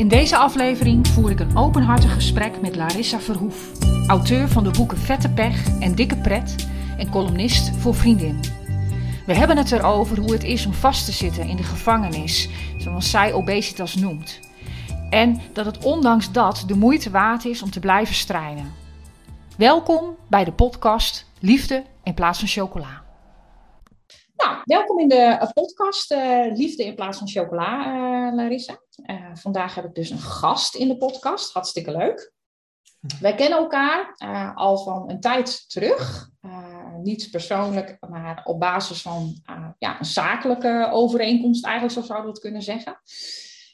In deze aflevering voer ik een openhartig gesprek met Larissa Verhoef, auteur van de boeken Vette Pech en Dikke Pret en columnist voor Vriendin. We hebben het erover hoe het is om vast te zitten in de gevangenis, zoals zij obesitas noemt. En dat het ondanks dat de moeite waard is om te blijven strijden. Welkom bij de podcast Liefde in plaats van chocola. Nou, welkom in de podcast uh, Liefde in plaats van chocola, uh, Larissa. Vandaag heb ik dus een gast in de podcast. Hartstikke leuk. Wij kennen elkaar al van een tijd terug. niet persoonlijk, maar op basis van ja, een zakelijke overeenkomst, eigenlijk zo zouden we het kunnen zeggen.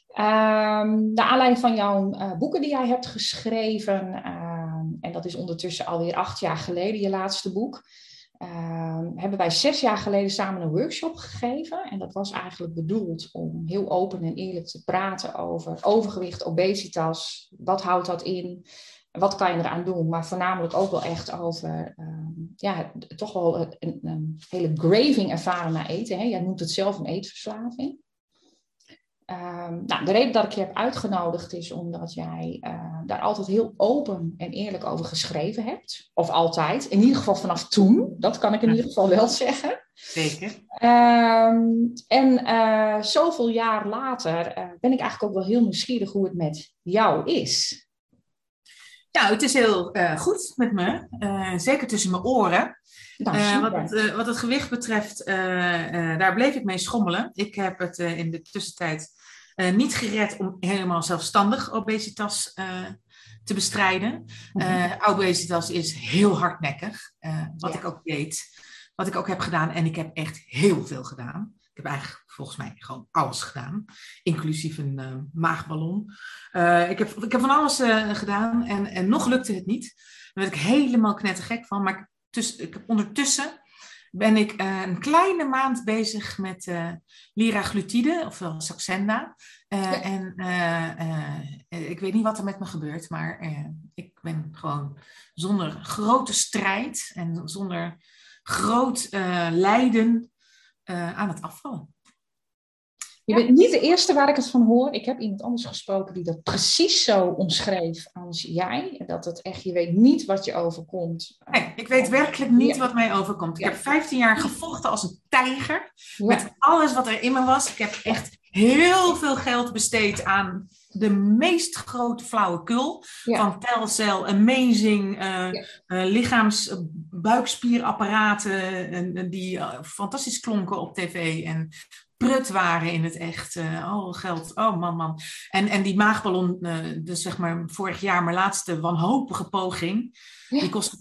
Um, naar aanleiding van jouw boeken die jij hebt geschreven, ehm, en dat is ondertussen alweer acht jaar geleden, je laatste boek. Uh, hebben wij zes jaar geleden samen een workshop gegeven. En dat was eigenlijk bedoeld om heel open en eerlijk te praten over overgewicht, obesitas. Wat houdt dat in? Wat kan je eraan doen? Maar voornamelijk ook wel echt over uh, ja, toch wel een, een, hele graving ervaren naar eten. Hè? Jij noemt het zelf een eetverslaving. Um, nou, de reden dat ik je heb uitgenodigd is omdat jij uh, daar altijd heel open en eerlijk over geschreven hebt. Of altijd. In ieder geval vanaf toen. Dat kan ik in ieder geval wel zeggen. Zeker. Um, en uh, zoveel jaar later uh, ben ik eigenlijk ook wel heel nieuwsgierig hoe het met jou is. Nou, het is heel goed met me. zeker tussen mijn oren. Nou, wat, het, wat, het, gewicht betreft, daar bleef ik mee schommelen. Ik heb het in de tussentijd niet gered om helemaal zelfstandig obesitas te bestrijden. Uh, obesitas is heel hardnekkig, wat ik ook deed. Wat ik ook heb gedaan. En ik heb echt heel veel gedaan. Ik heb eigenlijk volgens mij gewoon alles gedaan. Inclusief een maagballon. ik, heb, ik heb van alles gedaan. En, en nog lukte het niet. Daar werd ik helemaal knettergek van. Maar ik, tuss, ik heb ondertussen ben ik een kleine maand bezig met uh, liraglutide, ofwel Saxenda. Uh, En ik weet niet wat er met me gebeurt, maar ik ben gewoon zonder grote strijd en zonder groot lijden aan het afvallen. Je bent niet de eerste waar ik het van hoor. Ik heb iemand anders gesproken die dat precies zo omschreef als jij. Dat het echt, je weet niet wat je overkomt. Nee, ik weet werkelijk niet wat mij overkomt. Ik heb 15 jaar gevochten als een tijger. Met alles wat er in me was. Ik heb echt heel veel geld besteed aan de meest grote flauwekul. Ja. Van Telcel, Amazing, uh, ja. uh, lichaams, buikspierapparaten die uh, fantastisch klonken op tv. En prut waren in het echt. Uh, oh, geld. Oh, man, man. En, en die maagballon, uh, dus zeg maar vorig jaar mijn laatste wanhopige poging. Ja. Die kostte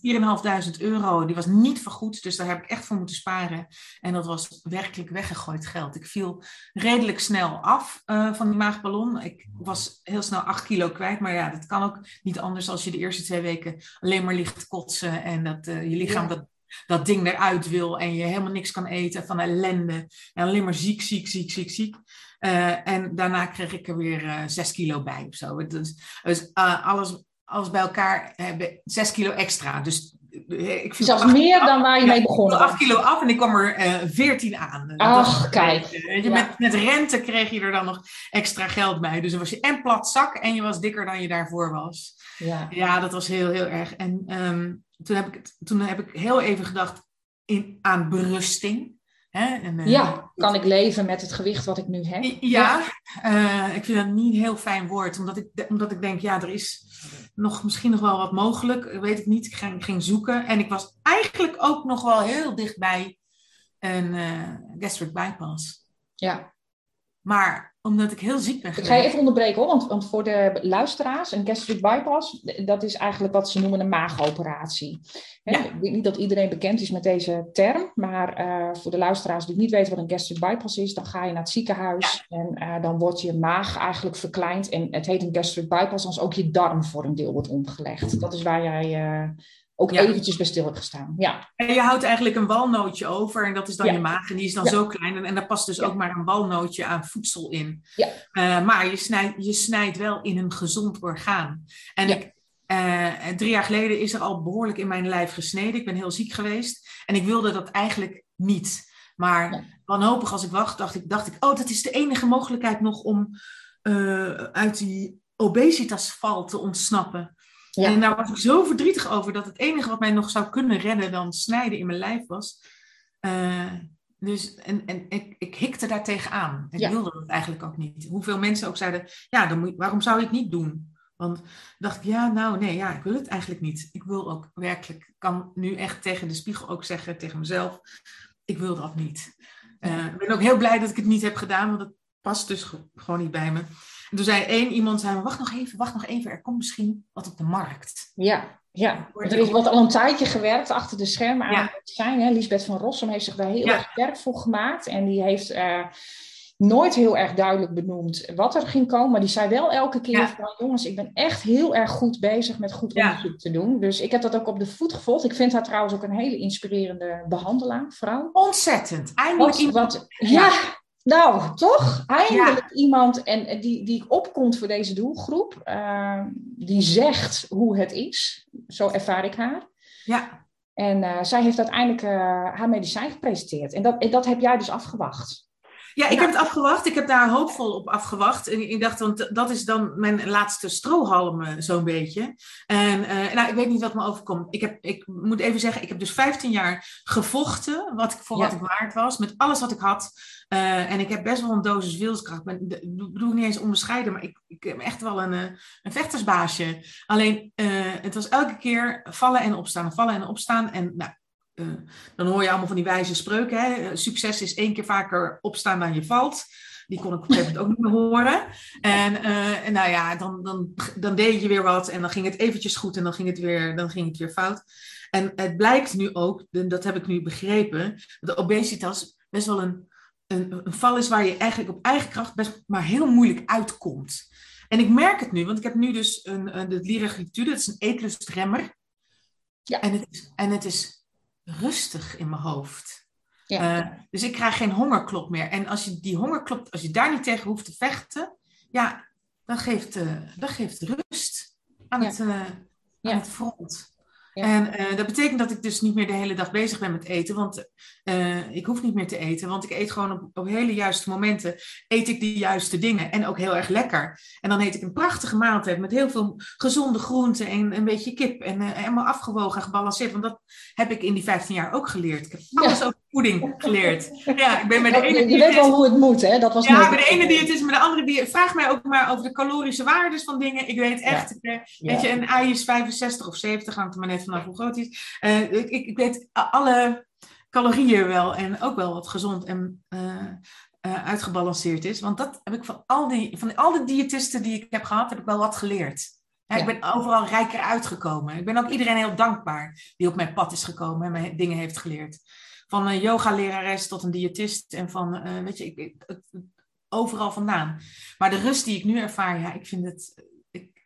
4.500 euro. Die was niet vergoed, dus daar heb ik echt voor moeten sparen. En dat was werkelijk weggegooid geld. Ik viel redelijk snel af uh, van die maagballon. Ik was heel snel 8 kilo kwijt. Maar ja, dat kan ook niet anders als je de eerste twee weken alleen maar ligt kotsen. En dat je lichaam ja. dat dat ding eruit wil en je helemaal niks kan eten van ellende. En alleen maar ziek, ziek, ziek, ziek, ziek. Uh, en daarna kreeg ik er weer uh, zes kilo bij of zo. Dus, dus uh, alles, alles bij elkaar hebben zes kilo extra. Dus ik vind Zelfs meer dan waar je mee begonnen was. 8 kilo af en ik kwam er 14 aan. Ach, kijk. Je, ja. met, met rente kreeg je er dan nog extra geld bij. Dus dan was je en plat zak en je was dikker dan je daarvoor was. Ja, ja dat was heel, heel erg. En um, toen, heb ik, toen heb ik heel even gedacht in, aan berusting. Hè? En, uh, ja, kan ik leven met het gewicht wat ik nu heb? Ja, ja. Uh, ik vind dat niet een heel fijn woord. Omdat ik, omdat ik denk, ja, er is nog, misschien nog wel wat mogelijk. Weet ik niet. Ik ging, ging zoeken. En ik was eigenlijk ook nog wel heel dichtbij een uh, gastric bypass. Ja. Maar omdat ik heel ziek ben geweest. Ik ga je even onderbreken hoor, want, want voor de luisteraars, een gastric bypass, dat is eigenlijk wat ze noemen een maagoperatie. Ja. Ik weet niet dat iedereen bekend is met deze term, maar uh, voor de luisteraars die niet weten wat een gastric bypass is, dan ga je naar het ziekenhuis ja. en uh, dan wordt je maag eigenlijk verkleind en het heet een gastric bypass als ook je darm voor een deel wordt omgelegd. Dat is waar jij... Uh, ook ja. eventjes bij stil heb gestaan. Ja. En je houdt eigenlijk een walnootje over en dat is dan ja. je maag en die is dan ja. zo klein en, en daar past dus ook maar een walnootje aan voedsel in. Ja. Uh, maar je snijdt, je snijdt wel in een gezond orgaan. En ik, uh, drie jaar geleden is er al behoorlijk in mijn lijf gesneden. Ik ben heel ziek geweest en ik wilde dat eigenlijk niet. Maar wanhopig als ik wacht, dacht ik, dacht ik, oh, dat is de enige mogelijkheid nog om uit die obesitasval te ontsnappen. En daar was ik zo verdrietig over dat het enige wat mij nog zou kunnen redden dan snijden in mijn lijf was. Dus, en en ik, ik hikte daar tegenaan. Ik wilde het eigenlijk ook niet. Hoeveel mensen ook zeiden, ja, dan moet, waarom zou je het niet doen? Want dacht ik, ja, nou nee, ja, ik wil het eigenlijk niet. Ik wil ook werkelijk, kan nu echt tegen de spiegel ook zeggen, tegen mezelf, ik wil dat niet. Uh, ik ben ook heel blij dat ik het niet heb gedaan, want het past dus gewoon niet bij me. Toen zei één iemand, zei, wacht nog even, wacht nog even, er komt misschien wat op de markt. Ja, ja, er is wat al een tijdje gewerkt achter de schermen aan ja. het zijn. Hè. Lisbeth van Rossum heeft zich daar heel erg sterk voor gemaakt. En die heeft uh, nooit heel erg duidelijk benoemd wat er ging komen. Maar die zei wel elke keer van jongens, ik ben echt heel erg goed bezig met goed onderzoek te doen. Dus ik heb dat ook op de voet gevolgd. Ik vind haar trouwens ook een hele inspirerende behandelaar, vrouw. Ontzettend. Eindelijk iemand. ja, nou, toch? Eindelijk iemand en, die, die opkomt voor deze doelgroep. Uh, die zegt hoe het is. Zo ervaar ik haar. Ja. En uh, zij heeft uiteindelijk uh, haar medicijn gepresenteerd. En dat, en dat heb jij dus afgewacht. Ja, ik heb het afgewacht. Ik heb daar hoopvol op afgewacht. En ik dacht, want dat is dan mijn laatste strohalm zo'n beetje. En uh, nou, ik weet niet wat me overkomt. Ik, heb, ik moet even zeggen, ik heb dus 15 jaar gevochten wat ik, voor wat ik waard was. Met alles wat ik had. Uh, en ik heb best wel een dosis wilskracht. Ik bedoel niet eens onbescheiden, maar ik, ik heb echt wel een, eh, een vechtersbaasje. Alleen, uh, het was elke keer vallen en opstaan, vallen en opstaan. En nou, uh, dan hoor je allemaal van die wijze spreuken. Hè? Succes is één keer vaker opstaan dan je valt. Die kon ik op een gegeven moment ook niet meer horen. En, uh, en nou ja, dan, dan, dan deed je weer wat en dan ging het eventjes goed en dan ging het weer, dan ging het weer fout. En het blijkt nu ook, dat heb ik nu begrepen, dat obesitas best wel een, een, een val is waar je eigenlijk op eigen kracht best maar heel moeilijk uitkomt. En ik merk het nu, want ik heb nu dus een, een de liraglutide, dat is een eetluftremmer. Ja. En het en het is rustig in mijn hoofd. Ja. Uh, dus ik krijg geen hongerklop meer. En als je die hongerklop, als je daar niet tegen hoeft te vechten, ja, dan geeft, uh, dat geeft rust aan, ja. het, uh, aan het front. En dat betekent dat ik dus niet meer de hele dag bezig ben met eten. Want uh, ik hoef niet meer te eten. Want ik eet gewoon op, op hele juiste momenten. Eet ik de juiste dingen. En ook heel erg lekker. En dan eet ik een prachtige maaltijd. Met heel veel gezonde groenten. En een beetje kip. En uh, helemaal afgewogen en gebalanceerd. Want dat heb ik in die 15 jaar ook geleerd. Ik heb alles ja. over voeding geleerd. Ja, ik ben bij de ene Je weet wel hoe het moet, hè? Dat was ja, bij de ene diëtist, maar de andere diëtist. Vraag mij ook maar over de calorische waardes van dingen. Ik weet echt. Ja. Weet je, een ei is 65 of 70. Hangt er maar net vanaf hoe groot is. Uh, ik, ik, weet alle calorieën wel. En ook wel wat gezond en uh, uh, uitgebalanceerd is. Want dat heb ik van al, die, van al die diëtisten die ik heb gehad, heb ik wel wat geleerd. Ja, ik ben overal rijker uitgekomen. Ik ben ook iedereen heel dankbaar die op mijn pad is gekomen en mij dingen heeft geleerd van een yoga-lerares tot een diëtist en van, uh, weet je, ik, ik, overal vandaan. Maar de rust die ik nu ervaar, ja, ik vind het,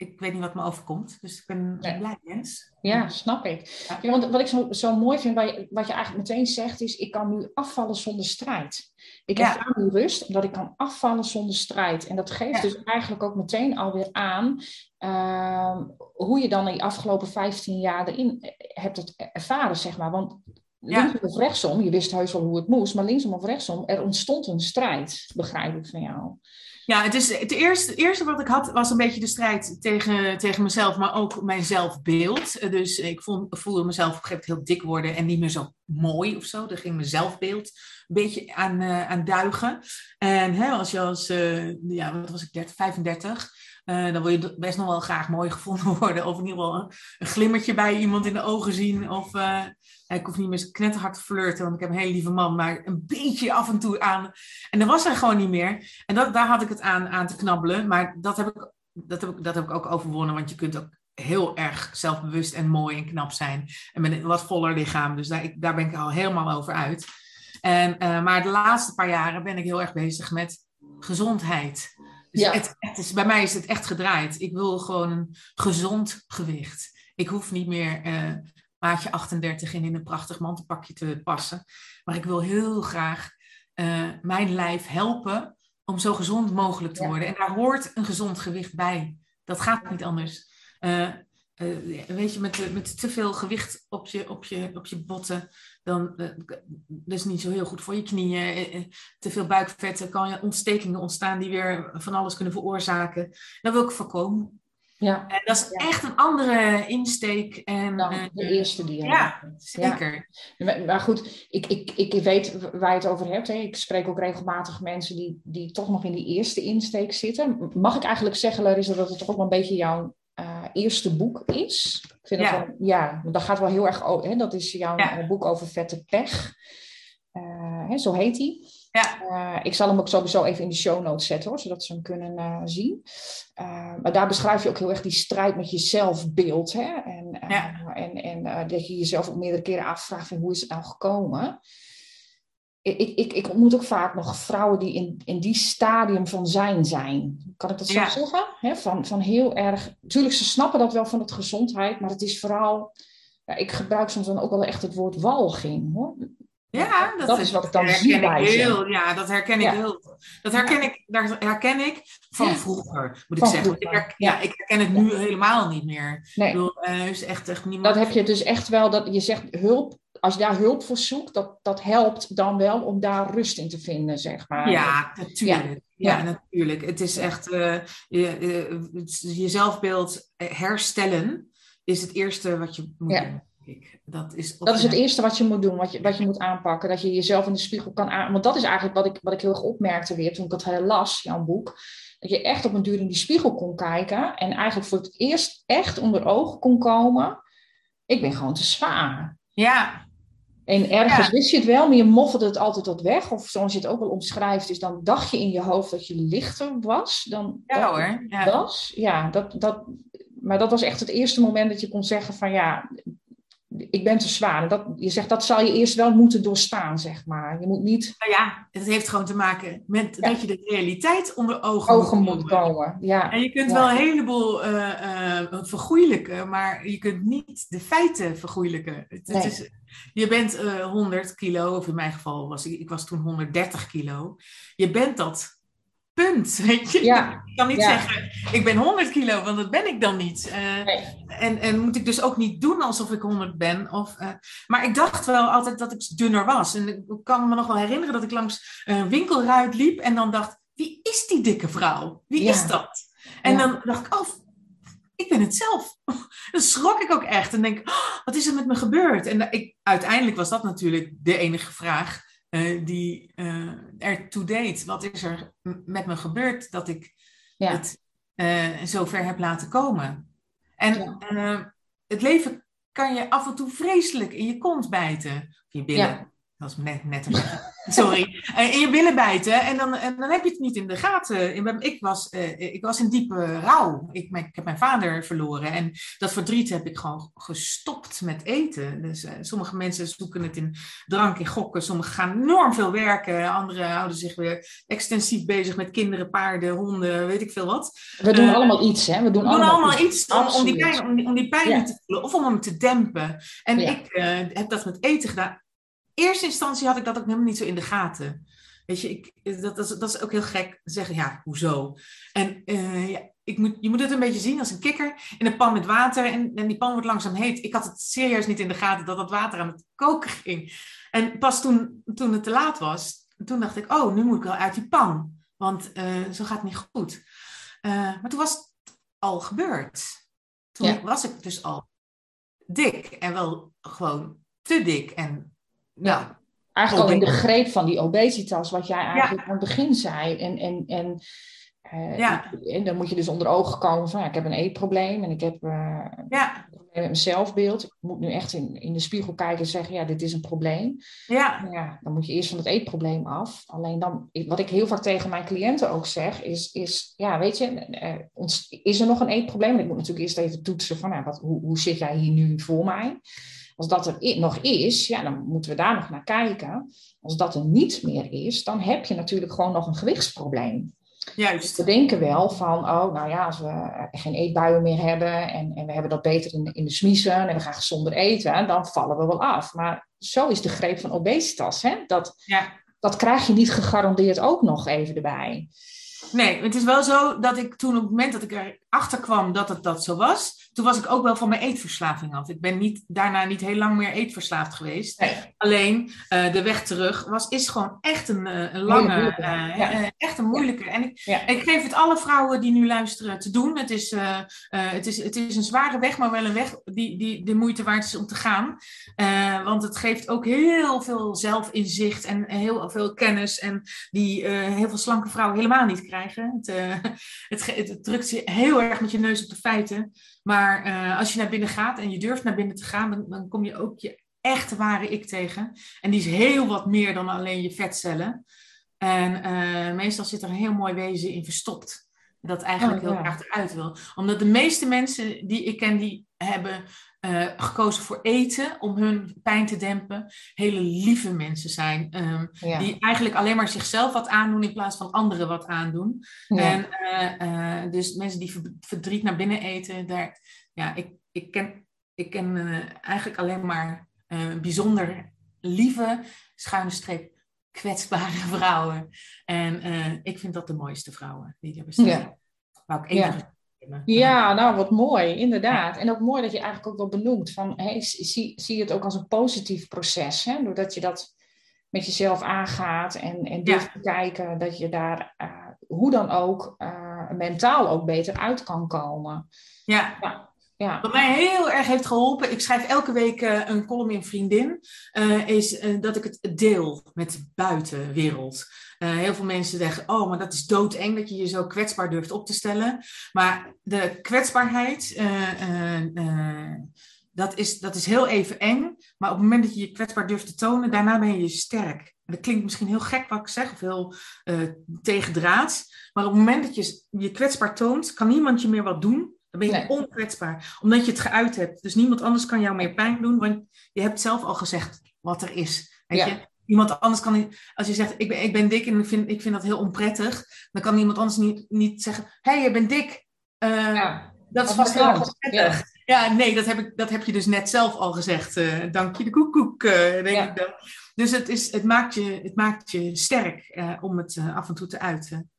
ik, weet niet wat me overkomt. Dus ik ben ja. blij, Jens. Ja, snap ik. Ja. want wat ik zo, zo mooi vind, wat je, wat je eigenlijk meteen zegt, is: ik kan nu afvallen zonder strijd. Ik heb nu rust, omdat ik kan afvallen zonder strijd. En dat geeft dus eigenlijk ook meteen alweer aan uh, hoe je dan in die afgelopen 15 jaar erin hebt het ervaren, zeg maar. Want linksom of rechtsom, je wist heus wel hoe het moest, maar linksom of rechtsom, er ontstond een strijd, begrijp ik van jou. Ja, het, is, het, eerste, eerste wat ik had was een beetje de strijd tegen, tegen mezelf, maar ook mijn zelfbeeld. Dus ik voelde mezelf op een gegeven moment heel dik worden en niet meer zo mooi of zo. Daar ging mijn zelfbeeld een beetje aan, uh, aan duigen. En hè, als je als, uh, ja, wat was ik, 30, 35, uh, dan wil je best nog wel graag mooi gevonden worden. Of in ieder geval een, glimmertje bij iemand in de ogen zien. Of uh, ik hoef niet meer knetterhard te flirten, want ik heb een hele lieve man. Maar een beetje af en toe aan. En dat was er gewoon niet meer. En dat, daar had ik het aan, aan te knabbelen. Maar dat heb, ik, dat, heb ik, dat heb ik ook overwonnen. Want je kunt ook heel erg zelfbewust en mooi en knap zijn. En met een wat voller lichaam. Dus daar, ik, daar ben ik al helemaal over uit. En, uh, maar de laatste paar jaren ben ik heel erg bezig met gezondheid. Dus ja. het, het is, bij mij is het echt gedraaid. Ik wil gewoon een gezond gewicht. Ik hoef niet meer uh, maatje 38 in, in een prachtig mantelpakje te passen. Maar ik wil heel graag uh, mijn lijf helpen om zo gezond mogelijk te worden. En daar hoort een gezond gewicht bij. Dat gaat niet anders. Uh, weet je, met, met te veel gewicht op je, op je, op je botten, dan uh, dat is niet zo heel goed voor je knieën. te veel buikvetten kan je ontstekingen ontstaan die weer van alles kunnen veroorzaken. Dat wil ik voorkomen. Ja. En dat is echt een andere insteek. En, Dan de eerste die je Ja, zeker. Ja. Maar, goed, ik, ik, ik weet waar je het over hebt. Hè. Ik spreek ook regelmatig mensen die, die toch nog in die eerste insteek zitten. Mag ik eigenlijk zeggen, Larissa, dat het toch ook wel een beetje jouw eerste boek is? Ik vind ja. Dat wel, ja, dat gaat wel heel erg over. Hè. Dat is jouw ja. boek over vette pech. Uh, hè, zo heet hij. Ja. Uh, ik zal hem ook sowieso even in de show notes zetten, hoor, zodat ze hem kunnen uh, zien. Maar daar beschrijf je ook heel erg die strijd met je zelfbeeld. Hè? En, ja. en, en dat je jezelf ook meerdere keren afvraagt van hoe is het nou gekomen? Ik, ik, ik ontmoet ook vaak nog vrouwen die in, in die stadium van zijn zijn. Kan ik dat zo ja. zeggen? He, van, van heel erg... Tuurlijk, ze snappen dat wel van het gezondheid, maar het is vooral... Ja, ik gebruik soms dan ook wel echt het woord walging. Hoor. Ja, dat, dat is, wat ik dan zie bij heel, Ja, dat herken ik heel. Dat herken ik, daar herken ik van vroeger, moet ik zeggen. Ik herken, ja. ik herken het nu helemaal niet meer. Nee. Ik bedoel, uh, is echt, echt niemand... Dat heb je dus echt wel, dat je zegt hulp, als je daar hulp voor zoekt, dat, dat helpt dan wel om daar rust in te vinden, zeg maar. Ja, natuurlijk. Ja, natuurlijk. Het is echt uh, je, uh, je zelfbeeld herstellen is het eerste wat je moet doen. Dat is, dat is het eerste wat je moet doen, wat je, wat je moet aanpakken. Dat je jezelf in de spiegel kan aan. Want dat is eigenlijk wat ik, wat ik heel erg opmerkte weer toen ik dat las, jouw boek. Dat je echt op een duur in die spiegel kon kijken. En eigenlijk voor het eerst echt onder ogen kon komen. Ik ben gewoon te zwaar. Ja. En ergens ja. wist je het wel, maar je moffelde het altijd tot weg. Of zoals je het ook wel omschrijft, is dan dacht je in je hoofd dat je lichter was dan ja, hoor. Ja. was. Ja, dat, dat, maar dat was echt het eerste moment dat je kon zeggen van ja, ik ben te zwaar. Dat, je zegt dat zal je eerst wel moeten doorstaan, zeg maar. Je moet niet. Nou ja, het heeft gewoon te maken met ja. dat je de realiteit onder ogen, ogen moet komen. Ja. En je kunt ja. wel een heleboel uh, uh, vergoeilijken, maar je kunt niet de feiten vergoeilijken. Het, nee. het is, je bent uh, 100 kilo, of in mijn geval was ik, ik was toen 130 kilo. Je bent dat Punt. Weet je? Ja. Ik kan niet ja. zeggen, ik ben 100 kilo, want dat ben ik dan niet. Uh, nee. en, en moet ik dus ook niet doen alsof ik 100 ben. Of, uh, maar ik dacht wel altijd dat ik dunner was. En ik kan me nog wel herinneren dat ik langs een winkelruit liep en dan dacht, wie is die dikke vrouw? Wie ja. is dat? En dan dacht ik, oh, ik ben het zelf. Dan schrok ik ook echt en denk, oh, wat is er met me gebeurd? En ik, uiteindelijk was dat natuurlijk de enige vraag uh, die uh, ertoe deed. Wat is er met me gebeurd dat ik ja. het uh, zover heb laten komen? En ja. het leven kan je af en toe vreselijk in je kont bijten. Of je billen. Dat is net, net Sorry. in je billen bijten. En dan, en dan heb je het niet in de gaten. Ik was, uh, ik was in diepe rouw. Ik, ik, heb mijn vader verloren. En dat verdriet heb ik gewoon gestopt met eten. Dus uh, sommige mensen zoeken het in drank, in gokken. Sommigen gaan enorm veel werken. Anderen houden zich weer extensief bezig met kinderen, paarden, honden, weet ik veel wat. We doen uh, allemaal iets, hè? We doen, we allemaal, doen allemaal iets om, om, die pijn, om, die, om die pijn ja. te voelen. Of om hem te dempen. En ja. ik heb dat met eten gedaan eerste instantie had ik dat ook helemaal niet zo in de gaten. Weet je, ik, dat, dat, is, dat is ook heel gek zeggen, ja, hoezo? En uh, ja, ik moet, je moet het een beetje zien als een kikker in een pan met water en, en die pan wordt langzaam heet. Ik had het serieus niet in de gaten dat dat water aan het koken ging. En pas toen, toen het te laat was, toen dacht ik, oh, nu moet ik wel uit die pan. Want uh, zo gaat het niet goed. Uh, maar toen was het al gebeurd. Toen ja. was ik dus al dik en wel gewoon te dik en ja. Eigenlijk al in de greep van die obesitas, wat jij eigenlijk ja. aan het begin zei. En, en, en, uh, ja. en dan moet je dus onder ogen komen van, ja, ik heb een eetprobleem en ik heb uh, ja. een probleem met mijn zelfbeeld. Ik moet nu echt in, in de spiegel kijken en zeggen, ja, dit is een probleem. Ja. ja. Dan moet je eerst van het eetprobleem af. Alleen dan, wat ik heel vaak tegen mijn cliënten ook zeg, is, is ja, weet je, uh, ons, is er nog een eetprobleem? En ik moet natuurlijk eerst even toetsen van, nou, wat, hoe, hoe zit jij hier nu voor mij? Als dat er nog is, ja, dan moeten we daar nog naar kijken. Als dat er niet meer is, dan heb je natuurlijk gewoon nog een gewichtsprobleem. Juist. We denken wel van, oh, nou ja, als we geen eetbuien meer hebben en, en we hebben dat beter in, in de smiezen en we gaan gezonder eten, dan vallen we wel af. Maar zo is de greep van obesitas. Hè? Dat, ja. dat krijg je niet gegarandeerd ook nog even erbij. Nee, het is wel zo dat ik toen op het moment dat ik er achterkwam dat het dat zo was, toen was ik ook wel van mijn eetverslaving af. Ik ben niet, daarna niet heel lang meer eetverslaafd geweest. Alleen uh, de weg terug was, is gewoon echt een, uh, een lange, uh, ja. echt een moeilijke. En ik, ja. ik, geef het alle vrouwen die nu luisteren te doen. Het is, het is, het is een zware weg, maar wel een weg die, die de moeite waard is om te gaan. want het geeft ook heel veel zelfinzicht en heel veel kennis. En die heel veel slanke vrouwen helemaal niet krijgen. Het, het, het, het drukt je heel erg met je neus op de feiten. Maar uh, als je naar binnen gaat en je durft naar binnen te gaan, dan, dan, kom je ook je echte ware ik tegen. En die is heel wat meer dan alleen je vetcellen. En uh, meestal zit er een heel mooi wezen in verstopt. Dat eigenlijk oh, heel graag eruit wil. Omdat de meeste mensen die ik ken, die hebben uh, gekozen voor eten om hun pijn te dempen. Hele lieve mensen zijn. Um, ja. Die eigenlijk alleen maar zichzelf wat aandoen in plaats van anderen wat aandoen. Ja. En uh, uh, dus mensen die verdriet naar binnen eten. Daar, ja, ik, ik ken, ik ken eigenlijk alleen maar bijzonder lieve, schuine streep, kwetsbare vrouwen. En ik vind dat de mooiste vrouwen die er bestaan. Ja. Wou ik even ja, nou wat mooi, inderdaad. En ook mooi dat je eigenlijk ook wel benoemt van hey, zie, zie het ook als een positief proces. Hè? Doordat je dat met jezelf aangaat en, en durft ja. te kijken dat je daar uh, hoe dan ook uh, mentaal ook beter uit kan komen. Ja. ja. Ja. Wat mij heel erg heeft geholpen, ik schrijf elke week uh, een column in Vriendin, uh, is uh, dat ik het deel met de buitenwereld. heel veel mensen zeggen, oh, maar dat is doodeng dat je je zo kwetsbaar durft op te stellen. Maar de kwetsbaarheid, dat, is, dat is heel even eng. Maar op het moment dat je je kwetsbaar durft te tonen, daarna ben je sterk. Dat klinkt misschien heel gek wat ik zeg, of heel tegendraads. Maar op het moment dat je je kwetsbaar toont, kan niemand je meer wat doen. Dan ben je nee. onkwetsbaar, omdat je het geuit hebt. Dus niemand anders kan jou meer pijn doen, want je hebt zelf al gezegd wat er is. Weet ja. je? Iemand anders kan als je zegt, ik ben, ik ben dik en ik vind, ik vind dat heel onprettig, dan kan iemand anders niet, niet zeggen, hé, hey, je bent dik. Uh, ja. Dat is vast heel onprettig. Ja. ja, nee, dat heb, ik, dat heb je dus net zelf al gezegd. Uh, dank je de koekoek, uh, denk ik dan. Dus het, is, het, maakt je, het maakt je sterk om het af en toe te uiten.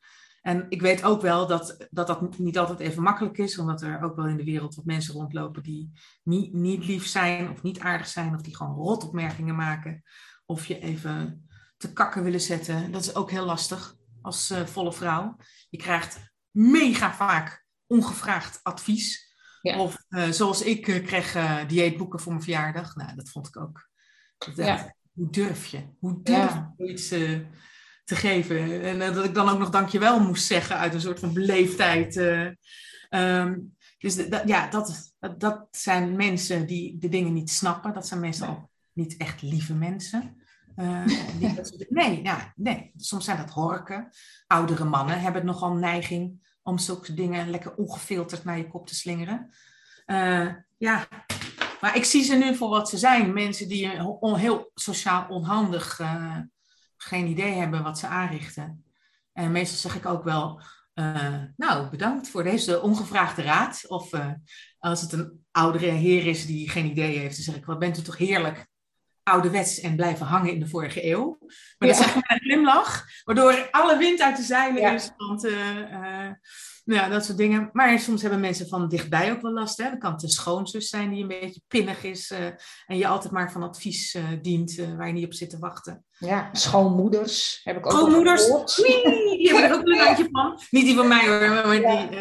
En ik weet ook wel dat, dat dat niet altijd even makkelijk is, omdat er ook wel in de wereld wat mensen rondlopen die niet, niet lief zijn of niet aardig zijn, of die gewoon rotopmerkingen maken, of je even te kakken willen zetten. Dat is ook heel lastig als uh, volle vrouw. Je krijgt mega vaak ongevraagd advies. Ja. Of uh, zoals ik uh, kreeg dieetboeken voor mijn verjaardag. Nou, dat vond ik ook. Dat ja. Hoe durf je? Hoe durf je ja. iets te geven. En uh, dat ik dan ook nog dankjewel moest zeggen uit een soort van beleefdheid. Uh, um, dus de, ja, dat, dat, dat, zijn mensen die de dingen niet snappen. Dat zijn meestal niet echt lieve mensen. Uh, die, nee, ja, nee, soms zijn dat horken. Oudere mannen hebben nogal neiging om zulke dingen lekker ongefilterd naar je kop te slingeren. ja, maar ik zie ze nu voor wat ze zijn. Mensen die heel sociaal onhandig geen idee hebben wat ze aanrichten. En meestal zeg ik ook wel, uh, nou, bedankt voor deze ongevraagde raad. Of uh, als het een oudere heer is die geen idee heeft, dan zeg ik, wat bent u toch heerlijk ouderwets en blijven hangen in de vorige eeuw. Maar ja. dat zeg ik met een glimlach, waardoor alle wind uit de zeilen ja. is. Want, uh, nou ja, dat soort dingen. Maar soms hebben mensen van dichtbij ook wel last. Hè? Dan kan het een schoonzus zijn die een beetje pinnig is. Uh, en je altijd maar van advies uh, dient uh, waar je niet op zit te wachten. Ja, schoonmoeders heb ik ook Schoonmoeders, nee, die hebben er ook een randje van. Niet die van mij hoor, maar ja. die,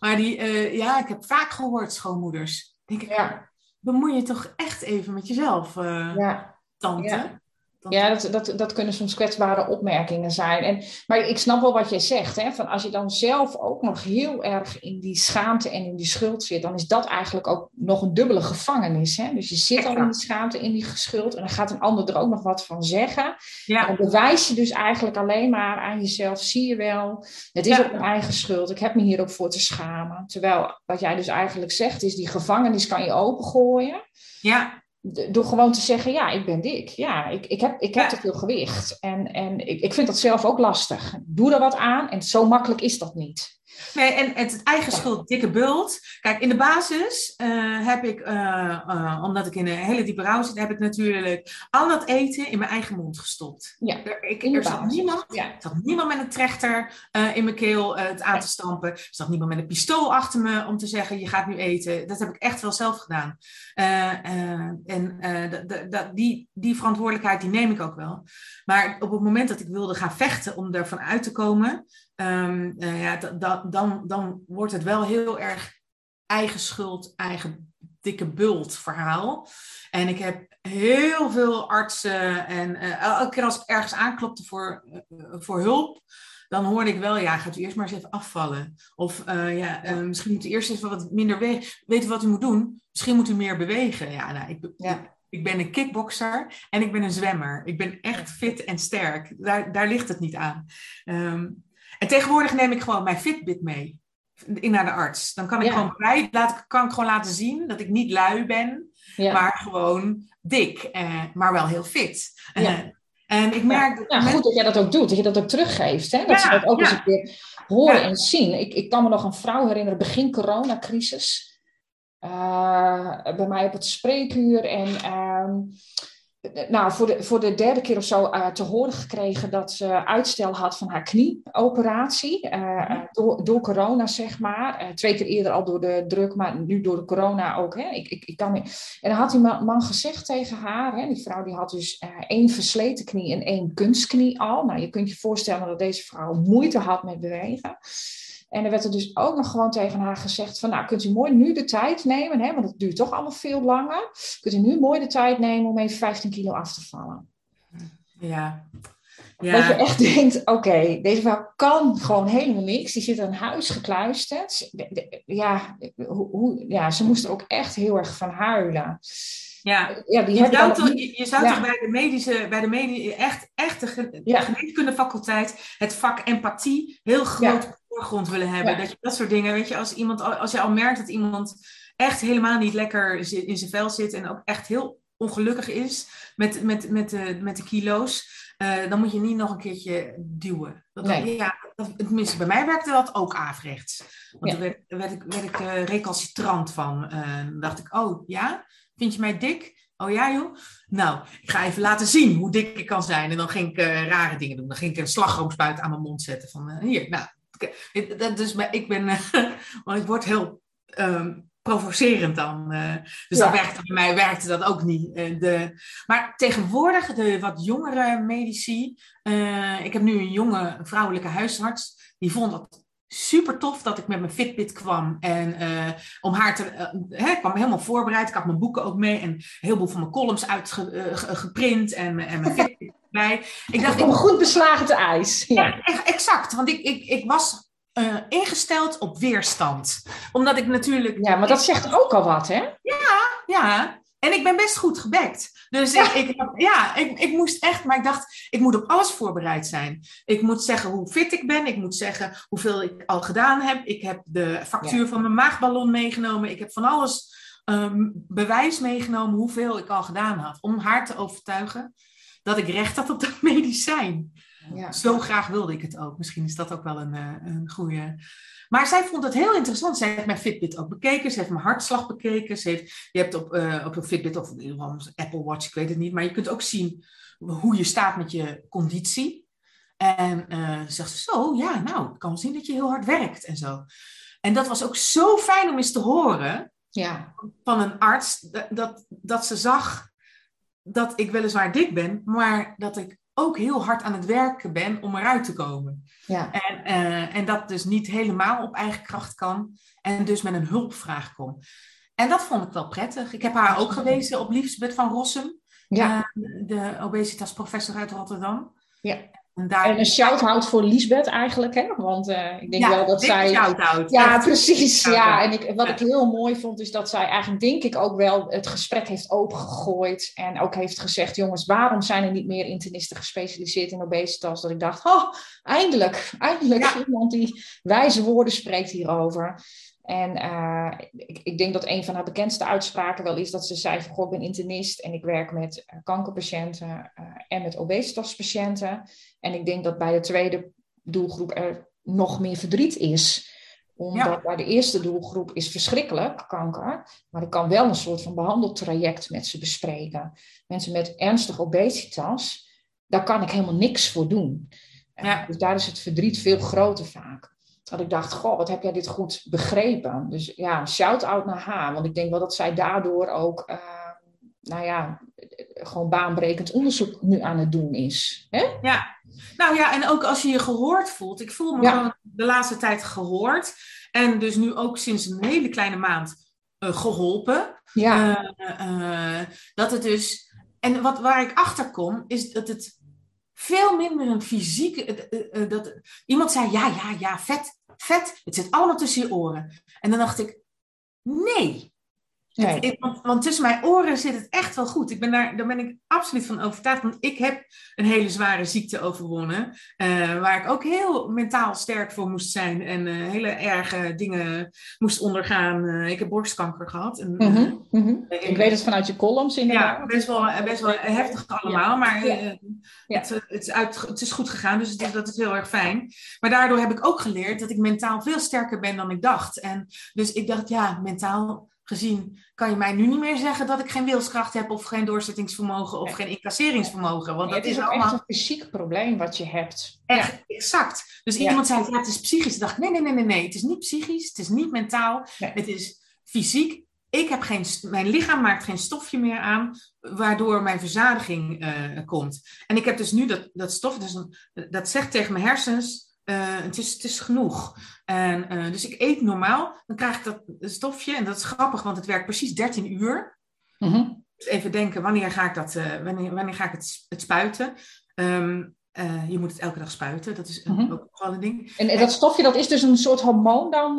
maar die ja, ik heb vaak gehoord schoonmoeders. Denk ik, ja. bemoei je toch echt even met jezelf, ja. tante. Ja. Ja, dat, dat, dat kunnen soms kwetsbare opmerkingen zijn. En, maar ik snap wel wat je zegt. Hè, van als je dan zelf ook nog heel erg in die schaamte en in die schuld zit, dan is dat eigenlijk ook nog een dubbele gevangenis. Hè? Dus je zit al in die schaamte, in die schuld, en dan gaat een ander er ook nog wat van zeggen. Ja. Dan bewijs je dus eigenlijk alleen maar aan jezelf, zie je wel, het is ja. ook mijn eigen schuld, ik heb me hier ook voor te schamen. Terwijl wat jij dus eigenlijk zegt is, die gevangenis kan je opengooien. Ja door gewoon te zeggen, ja, ik ben dik. Ja, ik, ik heb, ik heb te veel gewicht. En, en ik, ik vind dat zelf ook lastig. Doe er wat aan en zo makkelijk is dat niet. Nee, en het eigen schuld, dikke bult. Kijk, in de basis uh, heb ik, uh, uh, omdat ik in een hele diepe rouw zit, heb ik natuurlijk al dat eten in mijn eigen mond gestopt. Ja, er, ik, er zat, niemand, ja. zat niemand met een trechter in mijn keel het aan te stampen. Er zat niemand met een pistool achter me om te zeggen, je gaat nu eten. Dat heb ik echt wel zelf gedaan. en die, die verantwoordelijkheid, die neem ik ook wel. Maar op het moment dat ik wilde gaan vechten om ervan uit te komen, um, ja, dan, dan wordt het wel heel erg eigen schuld, eigen dikke bult verhaal. En ik heb heel veel artsen en uh, elke keer als ik ergens aanklopte voor, uh, voor hulp, dan hoorde ik wel, ja, gaat u eerst maar eens even afvallen. Of uh, ja, misschien moet u eerst even wat minder wegen. Weet u wat u moet doen? Misschien moet u meer bewegen. Ja, nou, ik, ja. ik ben een kickboxer en ik ben een zwemmer. Ik ben echt fit en sterk. Daar, daar ligt het niet aan. Um, en tegenwoordig neem ik gewoon mijn Fitbit mee in naar de arts. Dan kan ik gewoon bij, laat, kan ik gewoon laten zien dat ik niet lui ben, maar gewoon dik, eh, maar wel heel fit. Ja. En ik merk. Ja, dat goed dat jij dat ook doet, dat je dat ook teruggeeft. Hè? Dat ze dat ook eens een keer horen en zien. Ik, ik kan me nog een vrouw herinneren, begin coronacrisis. Uh, bij mij op het spreekuur. En uh, nou, voor de, voor de derde keer of zo uh, te horen gekregen dat ze uitstel had van haar knieoperatie. Uh, door, door corona, zeg maar. Uh, twee keer eerder al door de druk, maar nu door de corona ook. Hè. Ik, ik, ik kan En dan had die man gezegd tegen haar, hè, die vrouw die had dus één versleten knie en één kunstknie al. Nou, je kunt je voorstellen dat deze vrouw moeite had met bewegen. En er werd er dus ook nog gewoon tegen haar gezegd van, nou, kunt u mooi nu de tijd nemen, hè, want het duurt toch allemaal veel langer. Kunt u nu mooi de tijd nemen om even 15 kilo af te vallen. Ja. ja. Dat je echt denkt, oké, deze vrouw kan gewoon helemaal niks. Die zit aan huis gekluisterd. Ja, hoe, ja, ze moest er ook echt heel erg van huilen. Ja, ja die je, zou toch, je, zou toch bij de medische, bij de medische echt, echt de, ja. geneeskundefaculteit het vak empathie heel groot voorgrond willen hebben. Dat je dat soort dingen, weet je, als iemand, als je al merkt dat iemand echt helemaal niet lekker in zijn vel zit en ook echt heel ongelukkig is met, met, met, de, met de kilo's, uh, dan moet je niet nog een keertje duwen. Dat, nee. ja, dat, tenminste, bij mij werkte dat ook averechts. Want ja. daar werd, werd, ik, werd ik uh, recalcitrant van. Uh, dan dacht ik, oh ja, Vind je mij dik? Oh ja, joh. Nou, ik ga even laten zien hoe dik ik kan zijn. En dan ging ik rare dingen doen. Dan ging ik een slagroomspuit aan mijn mond zetten. Van hier, nou. Dat, dus ik ben, uh, want ik word heel um, provocerend dan. dus ja. dat werkte, bij mij werkte dat ook niet. de, maar tegenwoordig, de wat jongere medici. ik heb nu een jonge vrouwelijke huisarts. Die vond dat super tof dat ik met mijn Fitbit kwam. En uh, om haar te. Uh, ik kwam helemaal voorbereid. Ik had mijn boeken ook mee en een heleboel van mijn columns uitgeprint uh, en, en mijn Fitbit bij. Ik dacht, ik, goed beslagen te ijs. Ja, exact. Want ik, ik, ik was ingesteld op weerstand. Omdat ik natuurlijk. Ja, maar dat zegt ook al wat, hè? Ja, ja. En ik ben best goed gebekt. Dus ik, ik, ja, ik, ik moest echt, maar ik dacht, ik moet op alles voorbereid zijn. Ik moet zeggen hoe fit ik ben. Ik moet zeggen hoeveel ik al gedaan heb. Ik heb de factuur van mijn maagballon meegenomen. Ik heb van alles um, bewijs meegenomen hoeveel ik al gedaan had. Om haar te overtuigen dat ik recht had op dat medicijn. Ja. Zo graag wilde ik het ook. Misschien is dat ook wel een, eh, een goede maar zij vond het heel interessant. Zij heeft mijn Fitbit ook bekeken. Ze heeft mijn hartslag bekeken. Ze heeft, je hebt op, uh, op een Fitbit of een Apple Watch, ik weet het niet. Maar je kunt ook zien hoe je staat met je conditie. En uh, zegt ze zo, ja, nou, ik kan zien dat je heel hard werkt en zo. En dat was ook zo fijn om eens te horen ja. van een arts. Dat, dat, dat ze zag dat ik weliswaar dik ben, maar dat ik ook heel hard aan het werken ben om eruit te komen. Ja. En, uh, en dat dus niet helemaal op eigen kracht kan. En dus met een hulpvraag kom. En dat vond ik wel prettig. Ik heb haar ook gewezen op Liefsbed van Rossum. Ja. Uh, de obesitasprofessor uit Rotterdam. Ja. En, daar... en een shout-out voor Lisbeth eigenlijk, hè? Want uh, ik denk wel dat zij... shout-out. Ja, precies. Ja, en ik, wat ik heel mooi vond, is dat zij eigenlijk, denk ik, ook wel het gesprek heeft opengegooid. En ook heeft gezegd, jongens, waarom zijn er niet meer internisten gespecialiseerd in obesitas? Dat ik dacht, oh, eindelijk, eindelijk iemand die wijze woorden spreekt hierover. En uh, ik, ik, denk dat een van haar bekendste uitspraken wel is dat ze zei van, goh, ik ben internist en ik werk met uh, kankerpatiënten uh, en met obesitaspatiënten. En ik denk dat bij de tweede doelgroep er nog meer verdriet is. Omdat bij de eerste doelgroep is verschrikkelijk, kanker. Maar ik kan wel een soort van behandeltraject met ze bespreken. Mensen met ernstige obesitas, daar kan ik helemaal niks voor doen. Ja. Dus daar is het verdriet veel groter vaak. Dat ik dacht, goh, wat heb jij dit goed begrepen? Dus ja, shout-out naar haar. Want ik denk wel dat zij daardoor ook, uh, nou ja, gewoon baanbrekend onderzoek nu aan het doen is. Hè? Ja, nou ja, en ook als je je gehoord voelt. Ik voel me gewoon de laatste tijd gehoord. En dus nu ook sinds een hele kleine maand uh, geholpen. Ja. Uh, dat het dus... En wat, waar ik achter kom, is dat het veel minder een fysieke. Uh, dat, iemand zei: ja, ja, ja, vet, vet. Het zit allemaal tussen je oren. En dan dacht ik: nee. Nee. want, want, tussen mijn oren zit het echt wel goed. Ik ben daar, daar ben ik absoluut van overtuigd. Want ik heb een hele zware ziekte overwonnen. Uh, waar ik ook heel mentaal sterk voor moest zijn. En uh, hele erge dingen moest ondergaan. Uh, ik heb borstkanker gehad. En, mm -hmm, mm -hmm. ik weet het vanuit je columns inderdaad. Ja, best wel, best wel heftig allemaal. Ja. Maar ja. Het, het, is uit, het is goed gegaan. Dus het is, dat is heel erg fijn. Maar daardoor heb ik ook geleerd dat ik mentaal veel sterker ben dan ik dacht. En dus ik dacht, ja, mentaal gezien kan je mij nu niet meer zeggen dat ik geen wilskracht heb of geen doorzettingsvermogen of geen incasseringsvermogen. Want dat is, is allemaal echt een fysiek probleem wat je hebt. Echt, ja. exact. Dus iemand zei, ja, het is psychisch. Ik dacht, nee, nee, nee, nee, nee. Het is niet psychisch, het is niet mentaal, het is fysiek. Ik heb geen, mijn lichaam maakt geen stofje meer aan, waardoor mijn verzadiging uh, komt. En ik heb dus nu dat, dat stof, dus dat zegt tegen mijn hersens, uh, het, is, het is genoeg. En, uh, dus ik eet normaal, dan krijg ik dat stofje. En dat is grappig, want het werkt precies 13 uur. Mm -hmm. Dus even denken, wanneer ga ik, dat, uh, wanneer, wanneer ga ik het, het spuiten? Um, je moet het elke dag spuiten, dat is mm -hmm. ook wel een ding. En, en, dat stofje, dat is dus een soort hormoon dan?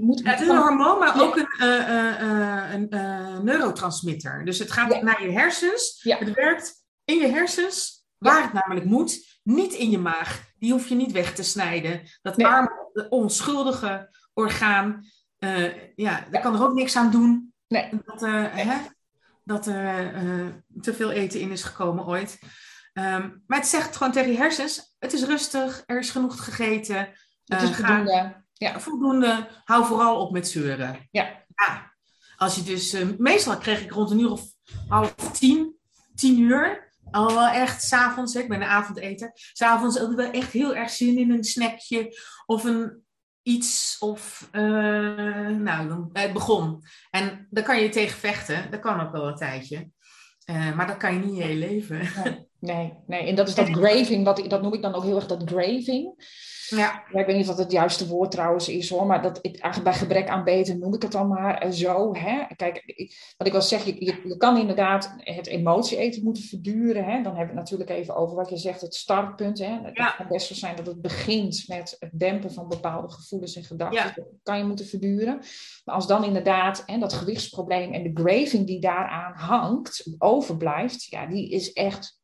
moet, ja, het is een hormoon, maar ja. ook een, een neurotransmitter. Dus het gaat ja. naar je hersens. Het werkt in je hersens, waar het namelijk moet. Niet in je maag die hoef je niet weg te snijden. Dat nee. arme, onschuldige orgaan, uh, ja, daar kan er ook niks aan doen. Nee. Dat, uh, hè, dat er uh, te veel eten in is gekomen ooit. Um, maar het zegt gewoon tegen je hersens: het is rustig, er is genoeg gegeten. Het is voldoende. Ga, ja. Voldoende. Hou vooral op met zeuren. Ja. ja. Als je dus, meestal kreeg ik rond een uur of half tien, tien uur. Wel echt s'avonds, ik ben een avondeter. S'avonds had ik wel echt heel erg zin in een snackje of een iets. Of, uh, nou, dan, het begon. En daar kan je tegen vechten. Dat kan ook wel een tijdje. Uh, maar dat kan je niet je hele leven. Nee, nee. En dat is dat graving, dat, dat noem ik dan ook heel erg dat graving. Ja. ja. Ik weet niet of dat het juiste woord trouwens is hoor, maar dat, eigenlijk bij gebrek aan beter noem ik het dan maar eh, zo. Hè? Kijk, wat ik wil zeggen, je, je, kan inderdaad het emotie eten moeten verduren. Hè? Dan hebben we het natuurlijk even over wat je zegt, het startpunt. Hè? Het ja. kan best wel zijn dat het begint met het dempen van bepaalde gevoelens en gedachten. Ja. Dat kan je moeten verduren. Maar als dan inderdaad hè, dat gewichtsprobleem en de graving die daaraan hangt, overblijft, ja, die is echt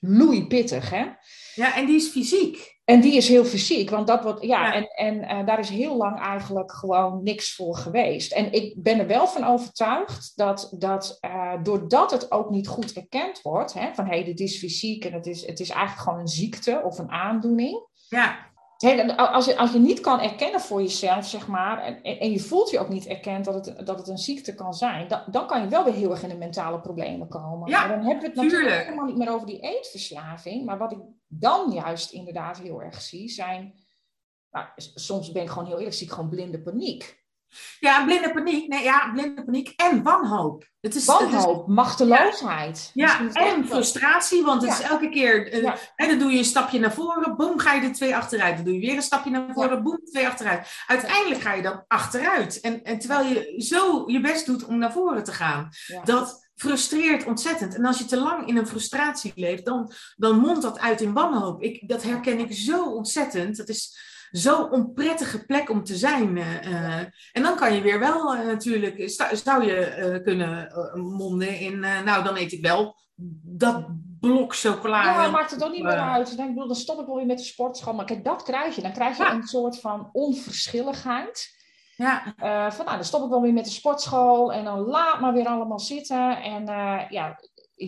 loeipittig. Hè? Ja, en die is fysiek. En die is heel fysiek, want dat wordt, ja, en, en uh, daar is heel lang eigenlijk gewoon niks voor geweest. En ik ben er wel van overtuigd dat, dat uh, doordat het ook niet goed erkend wordt, hè, van hé, hey, dit is fysiek en het is, het is eigenlijk gewoon een ziekte of een aandoening. Ja. Als je, als je niet kan erkennen voor jezelf, zeg maar, en, en je voelt je ook niet erkend dat het, dat het een ziekte kan zijn, dan, dan kan je wel weer heel erg in de mentale problemen komen. Ja, maar dan hebben we het natuurlijk helemaal niet meer over die eetverslaving. Maar wat ik dan juist inderdaad heel erg zie, zijn, nou, soms ben ik gewoon heel eerlijk, zie ik gewoon blinde paniek. Ja, blinde paniek. Nee, ja, blinde paniek en wanhoop. Het is, wanhoop, het is, machteloosheid. Ja, ja en frustratie, want het ja. is elke keer... Uh, ja. hè, dan doe je een stapje naar voren, boem, ga je er twee achteruit. Dan doe je weer een stapje naar voren, boem, twee achteruit. Uiteindelijk ga je dan achteruit. En, en terwijl je zo je best doet om naar voren te gaan. Dat frustreert ontzettend. En als je te lang in een frustratie leeft, dan, dan mondt dat uit in wanhoop. Ik, dat herken ik zo ontzettend. Dat is zo'n onprettige plek om te zijn. Uh, en dan kan je weer wel uh, natuurlijk, zou je kunnen monden in, nou dan eet ik wel dat blok chocola. Ja, maakt het ook niet meer uit. Dan, bedoel, dan stop ik wel weer met de sportschool. Maar kijk, dat krijg je. Dan krijg je ja. een soort van onverschilligheid. Ja. van nou, dan stop ik wel weer met de sportschool en dan laat maar weer allemaal zitten. En ja,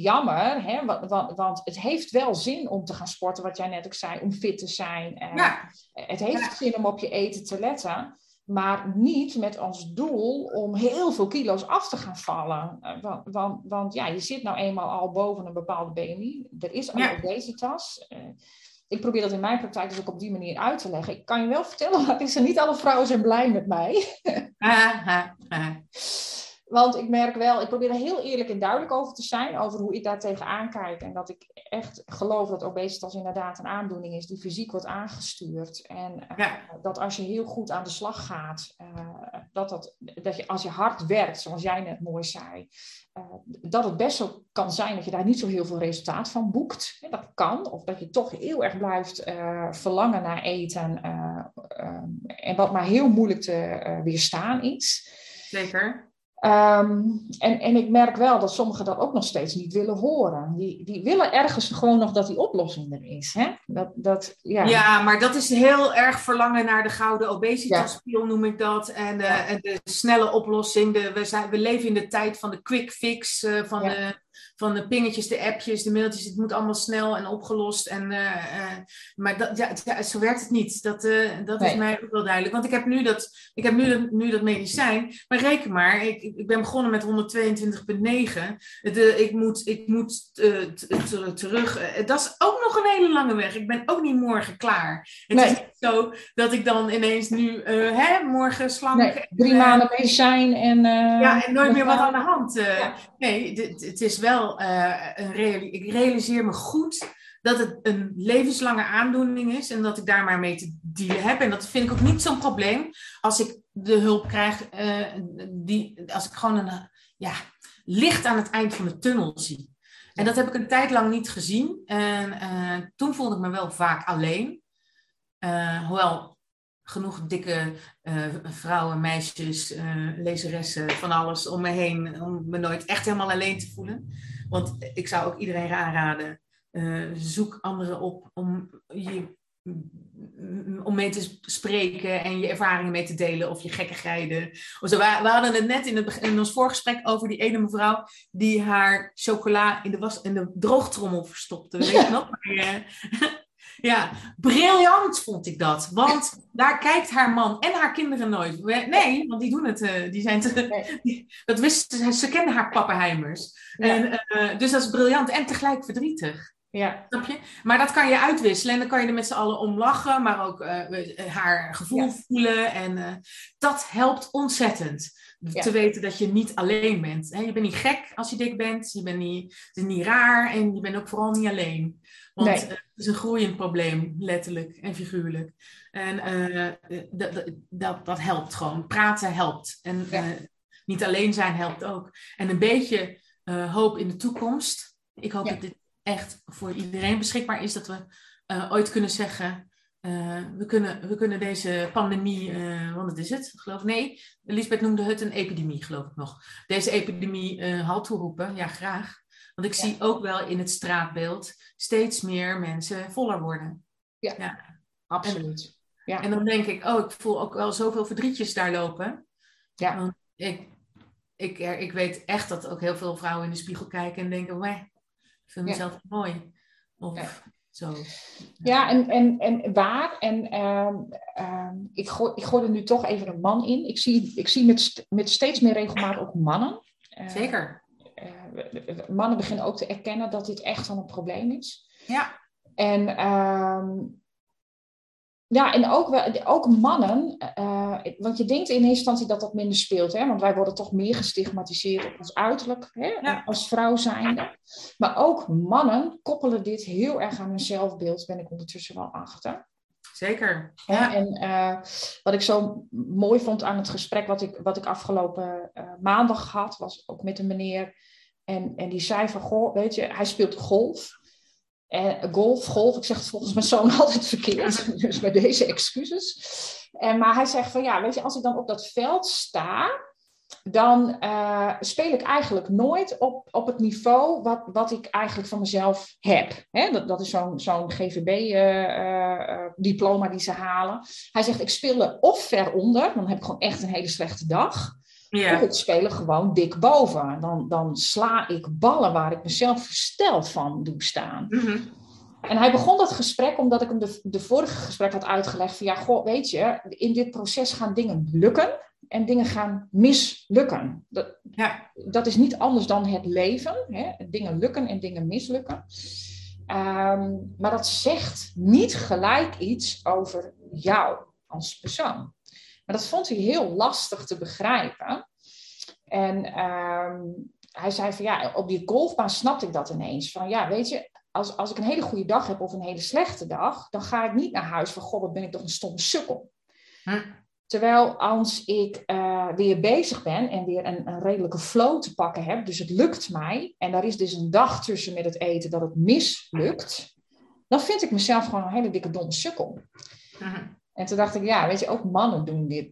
jammer, hè? Want, want, want, het heeft wel zin om te gaan sporten, wat jij net ook zei, om fit te zijn. Ja. Het heeft zin om op je eten te letten. Maar niet met als doel om heel veel kilo's af te gaan vallen. Want, want, want ja, je zit nou eenmaal al boven een bepaalde BMI. Er is al ja. obesitas. Uh, ik probeer dat in mijn praktijk dus ook op die manier uit te leggen. Ik kan je wel vertellen, maar is er niet alle vrouwen zijn blij met mij. Want ik merk wel, ik probeer er heel eerlijk en duidelijk over te zijn, over hoe ik daar tegenaan kijk. En dat ik echt geloof dat obesitas inderdaad een aandoening is die fysiek wordt aangestuurd. En uh, dat als je heel goed aan de slag gaat, uh, dat, dat, dat je als je hard werkt, zoals jij net mooi zei, uh, dat het best zo kan zijn dat je daar niet zo heel veel resultaat van boekt. En dat kan, of dat je toch heel erg blijft verlangen naar eten en wat maar heel moeilijk te weerstaan is. Zeker. Um, en, en ik merk wel dat sommigen dat ook nog steeds niet willen horen. Die, die willen ergens gewoon nog dat die oplossing er is. Hè? Dat, dat, ja. ja, maar dat is heel erg verlangen naar de gouden obesitaspil, ja. noem ik dat. En, uh, ja. en de snelle oplossing. De, we, zijn, we leven in de tijd van de quick fix, uh, van de van de pingetjes, de appjes, de mailtjes. Het moet allemaal snel en opgelost. En, uh, uh, maar dat, ja, ja, zo werkt het niet. Dat, uh, dat nee. is mij ook wel duidelijk. Want ik heb nu dat, ik heb nu dat, nu dat medicijn. Maar reken maar, ik, ik ben begonnen met 122,9. Ik moet, ik moet terug. dat is ook nog een hele lange weg. Ik ben ook niet morgen klaar. Het nee. is niet zo dat ik dan ineens nu, hè, morgen slank. Nee, drie maanden medicijn en. ja, en nooit meer wat aan de hand. Ja. Nee, het is wel uh, een ik realiseer me goed dat het een levenslange aandoening is en dat ik daar maar mee te dealen heb. En dat vind ik ook niet zo'n probleem als ik de hulp krijg, uh, die, als ik gewoon een ja, licht aan het eind van de tunnel zie. En dat heb ik een tijd lang niet gezien. En uh, toen voelde ik me wel vaak alleen. hoewel genoeg dikke uh, vrouwen, meisjes, uh, lezeressen, van alles om me heen, om me nooit echt helemaal alleen te voelen. Want ik zou ook iedereen aanraden, uh, zoek anderen op om, je, om mee te spreken en je ervaringen mee te delen of je gekkigheden. Of zo. We, we hadden het net in, het, in ons voorgesprek over die ene mevrouw die haar chocola in de, was, in de droogtrommel verstopte. Weet je nog? Ja, briljant vond ik dat. Want daar kijkt haar man en haar kinderen nooit. Nee, want die doen het. Uh, die zijn te, nee. dat wisten ze. Ze kennen haar pappenheimers. Ja. En, uh, dus dat is briljant en tegelijk verdrietig. Ja. Snap je? Maar dat kan je uitwisselen en dan kan je er met z'n allen om lachen, maar ook uh, haar gevoel ja. voelen. En dat helpt ontzettend. Ja. Te weten dat je niet alleen bent. He, je bent niet gek als je dik bent. Je bent niet, het is niet raar en je bent ook vooral niet alleen. Want nee. het is een groeiend probleem, letterlijk en figuurlijk. En uh, dat, dat, dat helpt gewoon. Praten helpt. En ja. uh, niet alleen zijn helpt ook. En een beetje uh, hoop in de toekomst. Ik hoop ja. dat dit echt voor iedereen beschikbaar is. Dat we ooit kunnen zeggen... we, kunnen, we kunnen deze pandemie, want dat is het, geloof ik. Nee, Lisbeth noemde het een epidemie, geloof ik nog. Deze epidemie halt toeroepen, ja graag. Want ik ja. zie ook wel in het straatbeeld steeds meer mensen voller worden. Ja, ja. absoluut. En, ja. en dan denk ik, oh, ik voel ook wel zoveel verdrietjes daar lopen. Ja. Want ik, ik, ik weet echt dat ook heel veel vrouwen in de spiegel kijken en denken, weh, ik vind mezelf mooi. Of ja. zo. Ja, en, en, en waar. En um, um, ik, gooi, ik gooi er nu toch even een man in. Ik zie, ik zie met, met steeds meer regelmaat ook mannen. Uh, Zeker uh, mannen beginnen ook te erkennen dat dit echt wel een probleem is. Ja. En, um, ja, en ook, ook mannen, uh, want je denkt in eerste instantie dat dat minder speelt, hè? want wij worden toch meer gestigmatiseerd op ons uiterlijk hè? Ja. als vrouw zijnde. Maar ook mannen koppelen dit heel erg aan hun zelfbeeld, ben ik ondertussen wel achter. Zeker. Ja. En uh, wat ik zo mooi vond aan het gesprek wat ik, wat ik afgelopen uh, maandag had, was ook met een meneer. En, en die zei van, goh, weet je, hij speelt golf. En, golf, golf, ik zeg het volgens mijn zoon altijd verkeerd, dus bij deze excuses. En, maar hij zegt van, ja, weet je, als ik dan op dat veld sta, dan uh, speel ik eigenlijk nooit op, op het niveau wat, wat ik eigenlijk van mezelf heb. Hè? Dat, dat is zo'n zo'n GVB-diploma uh, uh, die ze halen. Hij zegt, ik speel er of ver onder, dan heb ik gewoon echt een hele slechte dag. Ja. Of ik speel er gewoon dik boven. Dan, dan sla ik ballen waar ik mezelf versteld van doe staan. Mm -hmm. En hij begon dat gesprek omdat ik hem de, de vorige gesprek had uitgelegd van ja, goh, weet je, in dit proces gaan dingen lukken en dingen gaan mislukken. Dat, ja. dat is niet anders dan het leven. Hè? Dingen lukken en dingen mislukken. Ehm, maar dat zegt niet gelijk iets over jou als persoon. Maar dat vond hij heel lastig te begrijpen. En ehm, hij zei van ja, op die golfbaan snapte ik dat ineens. Van ja, weet je, als, als ik een hele goede dag heb of een hele slechte dag, dan ga ik niet naar huis van god, wat ben ik toch een stomme sukkel. Hm. Terwijl als ik uh, weer bezig ben en weer een, een, redelijke flow te pakken heb, dus het lukt mij, en daar is dus een dag tussen met het eten dat het mislukt, dan vind ik mezelf gewoon een hele dikke domme sukkel. Hm. En toen dacht ik, ja, weet je, ook mannen doen dit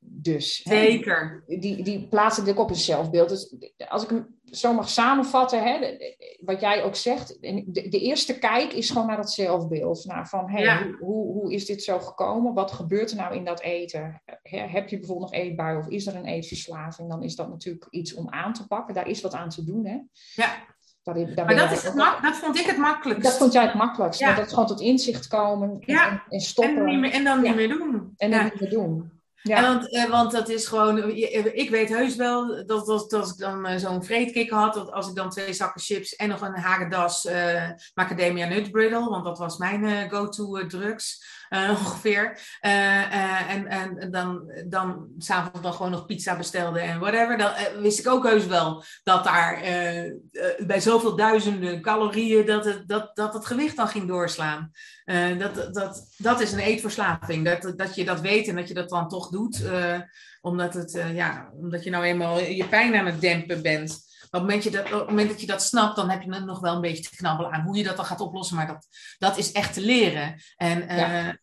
dus. Zeker. Hè, die, die plaatsen dit op een zelfbeeld. Dus als ik hem zo mag samenvatten, hè, wat jij ook zegt, de, de, eerste kijk is gewoon naar dat zelfbeeld. Naar van, hey, hoe, hoe, is dit zo gekomen? Wat gebeurt er nou in dat eten? heb je bijvoorbeeld nog eetbui of is er een eetverslaving? Dan is dat natuurlijk iets om aan te pakken. Daar is wat aan te doen, hè? Ja. maar dat, is het dat vond ik het makkelijkst. Dat vond jij het makkelijkst. Dat het gewoon tot inzicht komen en, en, stoppen. En, meer, en dan niet meer doen. En dan niet meer doen. Ja. want, eh, want dat is gewoon, eh, ik weet heus wel dat, dat, ik dan uh, zo'n vreedkikker had, dat als ik dan twee zakken chips en nog een Hagendas uh, Macadamia Nut Brittle, want dat was mijn go-to drugs, ongeveer. en en dan, dan s'avonds dan gewoon nog pizza bestelde en whatever. Dan wist ik ook heus wel dat daar bij zoveel duizenden calorieën dat het, dat, dat het gewicht dan ging doorslaan. dat, dat, dat is een eetverslaving. Dat, dat je dat weet en dat je dat dan toch doet. omdat, het, ja, omdat je nou eenmaal je pijn aan het dempen bent. Maar op het, moment, dat, op het moment dat je dat snapt, dan heb je nog wel een beetje te knabbelen aan hoe je dat dan gaat oplossen. Maar dat, dat is echt te leren. En,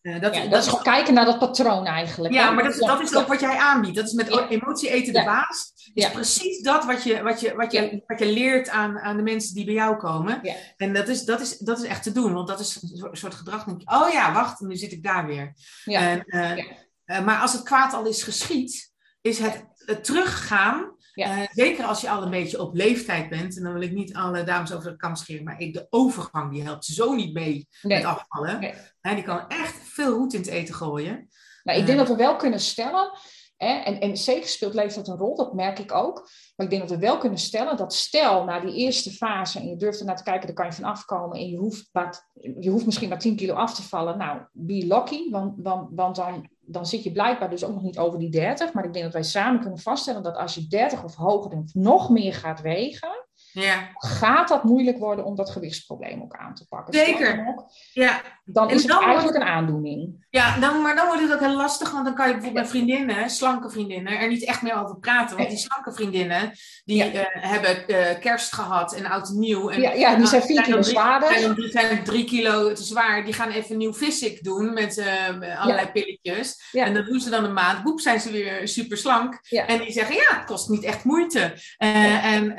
uh, dat, dat, is gewoon kijken naar dat patroon eigenlijk. Ja, maar dat, dat is ook wat jij aanbiedt. Dat is met emotie eten de baas. is precies dat wat je, wat je, wat je, wat je leert aan, aan de mensen die bij jou komen. En dat is, dat, is, dat is echt te doen. Want dat is een soort gedrag. Denk je, oh ja, wacht, nu zit ik daar weer. En, uh, maar als het kwaad al is geschied, is het, het teruggaan ja. Uh, zeker als je al een beetje op leeftijd bent. En dan wil ik niet alle dames over de kam scheren. Maar ik, de overgang die helpt zo niet mee met afvallen. Nee. die kan echt veel roet in het eten gooien. Nou, ik denk dat we wel kunnen stellen. Hè, en, en zeker speelt leeftijd een rol, dat merk ik ook. Maar ik denk dat we wel kunnen stellen dat stel na die eerste fase en je durft er naar te kijken, daar kan je van afkomen en je hoeft, maar, je hoeft misschien maar 10 kilo af te vallen. Nou, be lucky, want, want, want dan dan zit je blijkbaar dus ook nog niet over die 30. Maar ik denk dat wij samen kunnen vaststellen dat als je 30 of hoger bent, nog meer gaat wegen. Ja. Gaat dat moeilijk worden om dat gewichtsprobleem ook aan te pakken? Zeker. ja. Dan is het eigenlijk een aandoening. Ja, dan, maar dan wordt het ook heel lastig, want dan kan je bijvoorbeeld met vriendinnen, slanke vriendinnen, er niet echt meer over praten. Want die slanke vriendinnen, die eh, hebben uh, kerst gehad en oud en nieuw. En, ja, ja, die zijn vier kilo zwaarder. Die zijn drie kilo te zwaar. Die gaan even nieuw physic doen met uh, allerlei pilletjes. En dat doen ze dan een maand. Boep, zijn ze weer super slank. En die zeggen, ja, het kost niet echt moeite. En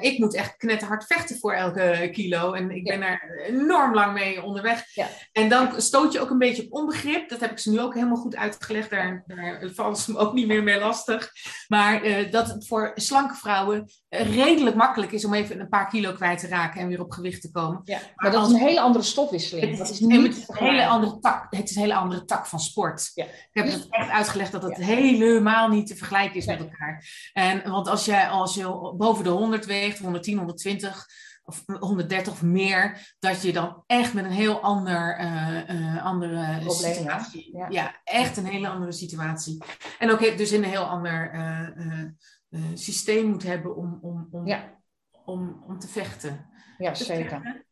ik moet echt knetterhard vechten voor elke kilo. En ik ben er enorm lang mee onderweg. En dan stoot je ook een beetje op onbegrip. Dat heb ik ze nu ook helemaal goed uitgelegd. Daar, daar vallen ze me ook niet meer mee lastig. Maar uh, dat het voor slanke vrouwen redelijk makkelijk is om even een paar kilo kwijt te raken en weer op gewicht te komen. Ja, maar, dat is een hele andere stofwisseling. Het, dat is, niet het, een hele andere tak, het is een hele andere tak van sport. Ja. Ik heb het echt uitgelegd dat het helemaal niet te vergelijken is met elkaar. En, want als je, als je boven de 100 weegt, 110, 120 of 130 of meer, dat je dan echt met een heel ander, uh, uh, andere Probleem, situatie. Ja. ja. echt een hele andere situatie. En ook dus in een heel ander uh, systeem moet hebben om, om, om, ja. om, om te vechten. Ja, zeker.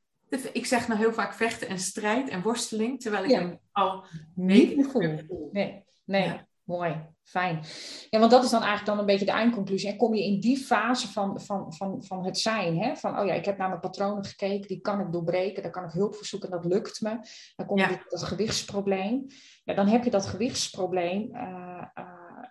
Ik zeg nou heel vaak vechten en strijd en worsteling, terwijl ik hem al niet voel. Nee, nee. Mooi. Fijn. Ja, want dat is dan eigenlijk dan een beetje de eindconclusie. En kom je in die fase van, van, van, van het zijn, hè? van oh ja, ik heb naar mijn patronen gekeken, die kan ik doorbreken, daar kan ik hulp voor zoeken, dat lukt me. Dan kom je ja. dat gewichtsprobleem. Ja, dan heb je dat gewichtsprobleem. Uh,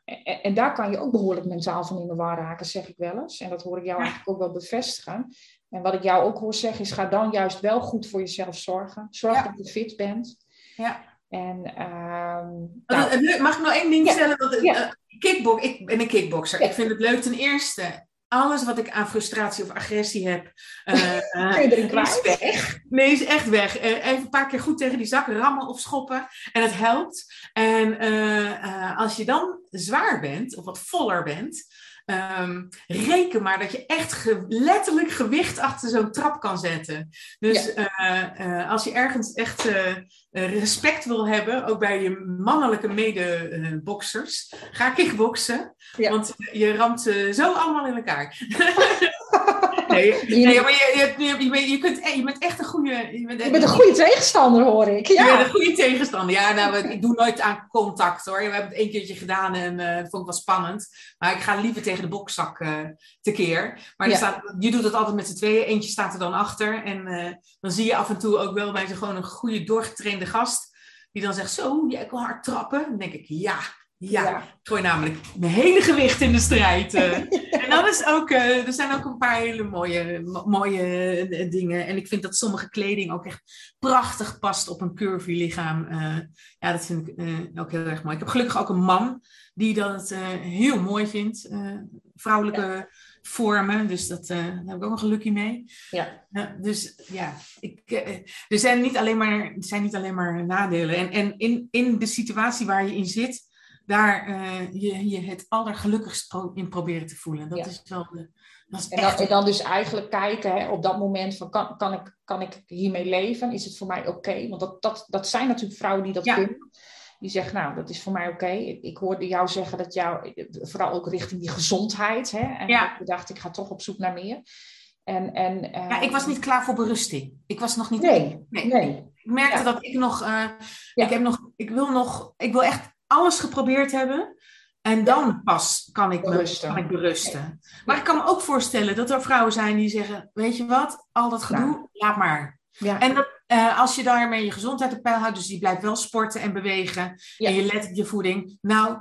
en, en, daar kan je ook behoorlijk mentaal van in de war raken, zeg ik wel eens. En dat hoor ik jou eigenlijk ook wel bevestigen. En wat ik jou ook hoor zeggen is, ga dan juist wel goed voor jezelf zorgen. Zorg dat je fit bent. Ja. En, uh, nou, mag ik nog één ding stellen? Ja. kickbox, ik ben een kickboxer. Ik vind het leuk ten eerste alles wat ik aan frustratie of agressie heb, uh, is weg. Nee, is echt weg. even een paar keer goed tegen die zak rammen of schoppen. En het helpt. En als je dan zwaar bent, of wat voller bent, Um, reken maar dat je echt letterlijk gewicht achter zo'n trap kan zetten. Dus uh, uh, als je ergens echt uh, respect wil hebben, ook bij je mannelijke medeboxers, ga kickboksen. Ja. Want je ramt ze zo allemaal in elkaar. Nee, nee maar je, je, je, je, kunt, je bent echt een goede... Je bent, je bent een goede tegenstander, hoor ik. Ja. Je bent een goede tegenstander. Ja, nou, ik doe nooit aan contact, hoor. We hebben het één keertje gedaan en uh, dat vond ik wel spannend. Maar ik ga liever tegen de bokzak uh, tekeer. Maar ja. staat, je doet het altijd met z'n tweeën. Eentje staat er dan achter. En uh, dan zie je af en toe ook wel bij ze gewoon een goede doorgetrainde gast... Die dan zegt, zo, jij kan hard trappen. Dan denk ik, ja, ja, ik gooi namelijk mijn hele gewicht in de strijd. Uh. en dan is ook, uh, er zijn ook een paar hele mooie, mooie uh, dingen. En ik vind dat sommige kleding ook echt prachtig past op een curvy lichaam. ja, dat vind ik ook heel erg mooi. Ik heb gelukkig ook een man die dat heel mooi vindt. vrouwelijke ja. vormen. Dus dat, daar heb ik ook een lucky mee. Ja. dus ja, ik, er, zijn niet alleen maar, er zijn niet alleen maar nadelen. En, en in, in de situatie waar je in zit daar uh, je, je het allergelukkigst in proberen te voelen. Dat is wel de, dat is en, dan, en, dan, dus eigenlijk kijken hè, op dat moment van kan, kan, ik, kan ik hiermee leven? Is het voor mij oké? Want dat, dat, dat zijn natuurlijk vrouwen die dat ja. kunnen. Die zeggen, nou, dat is voor mij oké. Ik hoorde jou zeggen dat jou, vooral ook richting die gezondheid. Hè, en ja. ik dacht, ik ga toch op zoek naar meer. En, en, uh, ja, ik was niet klaar voor berusting. Ik was nog niet. Nee, nee. nee. Ik merkte dat ik nog, uh, ik heb nog, ik wil nog, ik wil echt alles geprobeerd hebben. En dan pas kan ik, berusten. Me, kan ik berusten. Maar ik kan me ook voorstellen dat er vrouwen zijn die zeggen: Weet je wat, al dat gedoe, laat maar. Ja. En dat, uh, als je daarmee je gezondheid op peil houdt, dus die blijft wel sporten en bewegen. En je let op je voeding. Nou,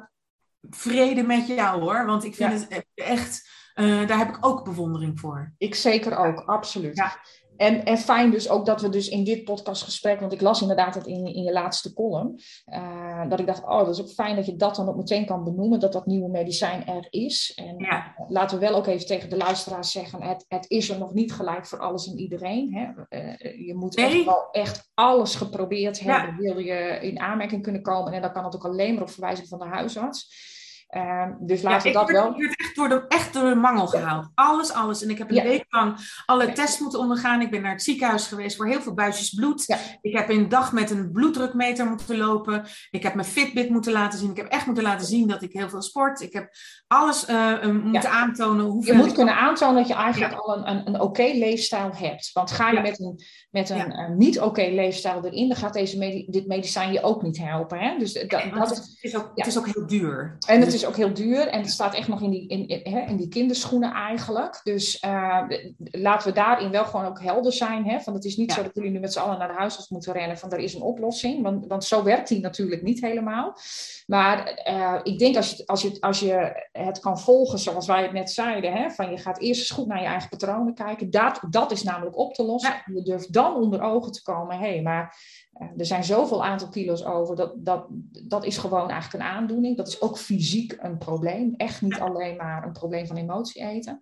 vrede met jou hoor. Want ik vind het echt, uh, daar heb ik ook bewondering voor. Ik zeker ook, absoluut. Ja. En, en fijn dus ook dat we dus in dit podcastgesprek, want ik las inderdaad het in, in je laatste column, uh, dat ik dacht, oh, dat is ook fijn dat je dat dan ook meteen kan benoemen, dat dat nieuwe medicijn er is. En ja. laten we wel ook even tegen de luisteraars zeggen, het, het is er nog niet gelijk voor alles en iedereen. Hè? Uh, je moet nee. echt wel echt alles geprobeerd hebben, wil je in aanmerking kunnen komen. En dan kan het ook alleen maar op verwijzing van de huisarts. Uh, dus laten ja, we dat werd, wel. Ik werd echt door, de, echt door de mangel gehaald. Alles, alles. En ik heb een ja. week lang alle tests moeten ondergaan. Ik ben naar het ziekenhuis geweest voor heel veel buisjes bloed. Ik heb een dag met een bloeddrukmeter moeten lopen. Ik heb mijn Fitbit moeten laten zien. Ik heb echt moeten laten zien dat ik heel veel sport. Ik heb alles uh, moeten aantonen. Hoeveel je moet kunnen aantonen dat je eigenlijk al een, een, een oké okay leefstijl hebt. Want ga je met een, met een, een niet oké okay leefstijl erin, dan gaat deze medi dit medicijn je ook niet helpen. Hè? Dus dat, dat het, is ook, het is ook heel duur. En het is is ook heel duur en het staat echt nog in die, in, in, in die kinderschoenen eigenlijk. Dus uh, laten we daarin wel gewoon ook helder zijn. Hè? Van het is niet ja. zo dat jullie nu met z'n allen naar de huisarts moeten rennen van er is een oplossing. Want, want zo werkt die natuurlijk niet helemaal. Maar uh, ik denk als je, als, je, als je het kan volgen zoals wij het net zeiden. Hè? Van je gaat eerst eens goed naar je eigen patronen kijken. Dat, dat is namelijk op te lossen. Ja. Je durft dan onder ogen te komen. Hé, hey, maar er zijn zoveel aantal kilo's over. Dat, dat, dat is gewoon eigenlijk een aandoening. Dat is ook fysiek een probleem. Echt niet alleen maar een probleem van emotie eten.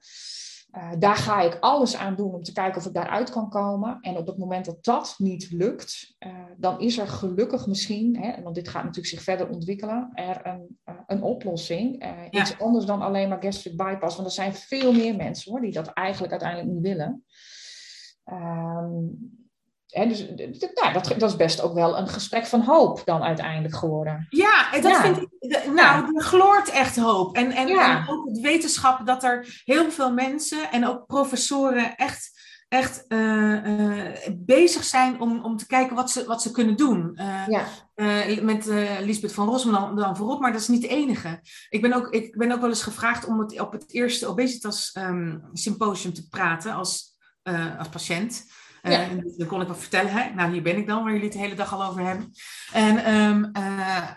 Uh, daar ga ik alles aan doen om te kijken of ik daaruit kan komen. En op het moment dat dat niet lukt, uh, dan is er gelukkig misschien, hè, want dit gaat natuurlijk zich verder ontwikkelen, er een, uh, een oplossing. Ja. Iets anders dan alleen maar gastric bypass. Want er zijn veel meer mensen hoor, die dat eigenlijk uiteindelijk niet willen. Um, He, dus nou, dat, dat, is best ook wel een gesprek van hoop dan uiteindelijk geworden. Ja, dat ja. vind ik. Nou, ja. er gloort echt hoop. En, en, ja. en, ook het wetenschap dat er heel veel mensen en ook professoren echt, echt uh, uh, bezig zijn om, om te kijken wat ze, wat ze kunnen doen. Uh, ja. met Lisbeth van Rossum dan, dan, voorop, maar dat is niet de enige. Ik ben ook, ik ben ook wel eens gevraagd om het, op het eerste obesitas um, symposium te praten als, als patiënt. Ja. Uh, dan kon ik wat vertellen. Hè? Nou, hier ben ik dan, waar jullie het de hele dag al over hebben. En, um, uh,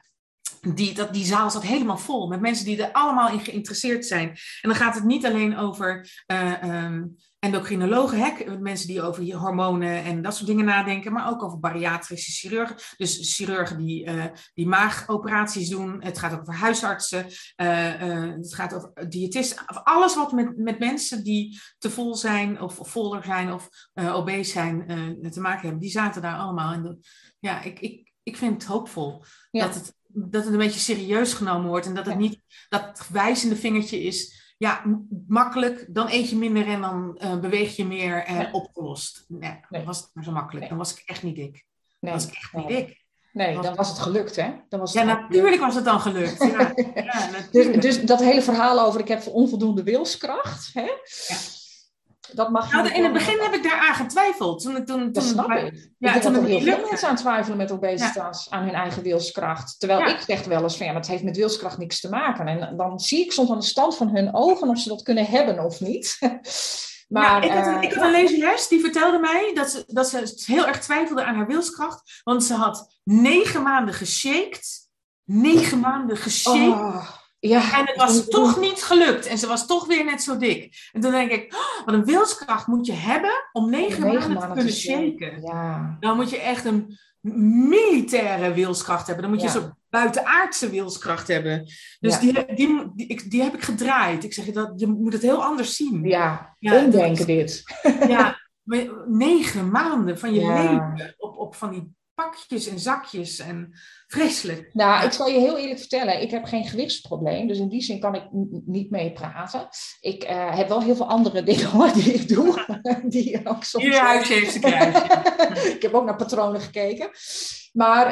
die, dat, die zaal zat helemaal vol met mensen die er allemaal in geïnteresseerd zijn. En dan gaat het niet alleen over uh, endocrinologen, hè, mensen die over je hormonen en dat soort dingen nadenken, maar ook over bariatrische chirurgen. Dus chirurgen die, uh, die maagoperaties doen. Het gaat over huisartsen. het gaat over diëtisten. Alles wat met, met mensen die te vol zijn of, of voller zijn of obese zijn te maken hebben, die zaten daar allemaal. En ja, ik, ik, ik vind het hoopvol dat het dat het een beetje serieus genomen wordt. En dat het niet dat wijzende vingertje is. Ja, makkelijk, dan eet je minder en dan uh, beweeg je meer en uh, opgelost. Nee, dan was het maar zo makkelijk. Dan was ik echt niet dik. Dan was ik echt niet dik. Nee, dan was het gelukt, hè? Dan was het ja, natuurlijk was het dan gelukt. Ja, ja, dus, dus, dat hele verhaal over ik heb onvoldoende wilskracht, hè? Ja dat mag je nou, in het begin heb ik daar aan getwijfeld. Toen, toen, dat toen, snap ik. Ja, ik toen er heel veel mensen aan twijfelen met obesitas, aan hun eigen wilskracht. Terwijl ik zeg wel eens van, ja, het heeft met wilskracht niks te maken. En dan zie ik soms aan de stand van hun ogen of ze dat kunnen hebben of niet. Maar, ik, had een, uh, ik had een lezeres die vertelde mij dat ze, dat ze heel erg twijfelde aan haar wilskracht. Want ze had negen maanden geshaked. Negen maanden geshaked. Oh. Ja, en het was toch niet gelukt. En ze was toch weer net zo dik. En toen denk ik, oh, wat een wilskracht moet je hebben om negen, maanden, te kunnen shaken. Ja. Dan moet je echt een militaire wilskracht hebben. Dan moet je ja. zo'n buitenaardse wilskracht hebben. Dus die, die, die, die, heb ik gedraaid. Ik zeg, dat, je moet het heel anders zien. Ja, ja omdenken dit. Ja, negen maanden van je leven op, op van die pakjes en zakjes en vreselijk. Nou, ik zal je heel eerlijk vertellen, ik heb geen gewichtsprobleem, dus in die zin kan ik niet mee praten. Ik uh, heb wel heel veel andere dingen die ik doe, die ook soms... Je huisje heeft ze krijgen. ik heb ook naar patronen gekeken. Maar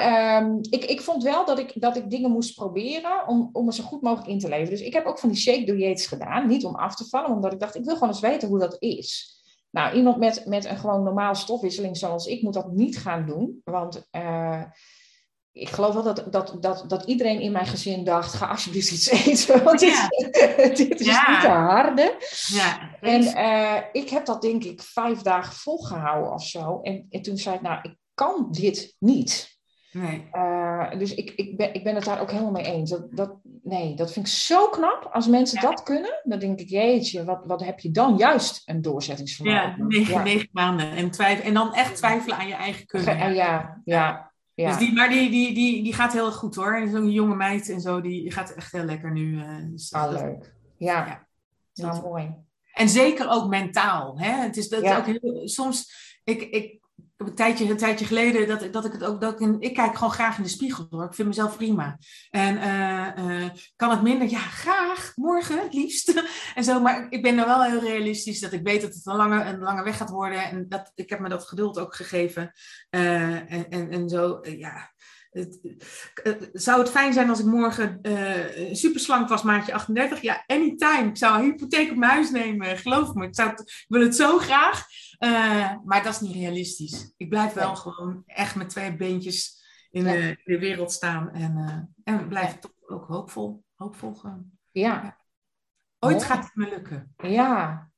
um, ik, ik vond wel dat ik, dat ik dingen moest proberen om, om er zo goed mogelijk in te leven. Dus ik heb ook van die shake diets gedaan, niet om af te vallen, omdat ik dacht, ik wil gewoon eens weten hoe dat is. Nou, iemand met, met een gewoon normaal stofwisseling zoals ik moet dat niet gaan doen. Want uh, ik geloof wel dat, dat, dat, dat iedereen in mijn gezin dacht: ga alsjeblieft iets eten. Want dit, dit is ja. niet te harde. Ja, en uh, ik heb dat denk ik vijf dagen volgehouden of zo. En, en toen zei ik: Nou, ik kan dit niet. Nee. Uh, dus ik, ik, ben, ik ben het daar ook helemaal mee eens. Dat, dat, nee, dat vind ik zo knap. Als mensen dat kunnen, dan denk ik, jeetje, wat, wat heb je dan juist een doorzettingsvermogen. Ja, negen, ja. negen maanden. En, twijfel, en dan echt twijfelen aan je eigen kunnen. Ja, ja, ja. ja. Dus die, maar die, die, die, die gaat heel goed hoor. Zo'n jonge meid en zo, die gaat echt heel lekker nu. Uh, dus ah, leuk. Ja, ja. Nou, mooi. En zeker ook mentaal. Hè? Het is dat ook heel, soms, ik, ik, een tijdje, een tijdje geleden dat, dat ik het ook. Dat ik, ik kijk gewoon graag in de spiegel hoor. Ik vind mezelf prima. En uh, uh, kan het minder? Ja, graag. Morgen liefst. en zo. Maar ik ben er wel heel realistisch dat ik weet dat het een lange, een lange weg gaat worden. En dat, ik heb me dat geduld ook gegeven. Uh, en, en, en zo, ja. Het, zou het fijn zijn als ik morgen uh, superslank was, maatje 38? Ja, anytime. Ik zou een hypotheek op mijn huis nemen, geloof me. Ik, zou het, wil het zo graag. Uh, maar dat is niet realistisch. Ik blijf wel gewoon echt met twee beentjes in, ja. de, de, wereld staan. En, uh, en blijf ja. toch ook hoopvol, hoopvol gaan. Ja. Ooit Mooi. gaat het me lukken. Ja.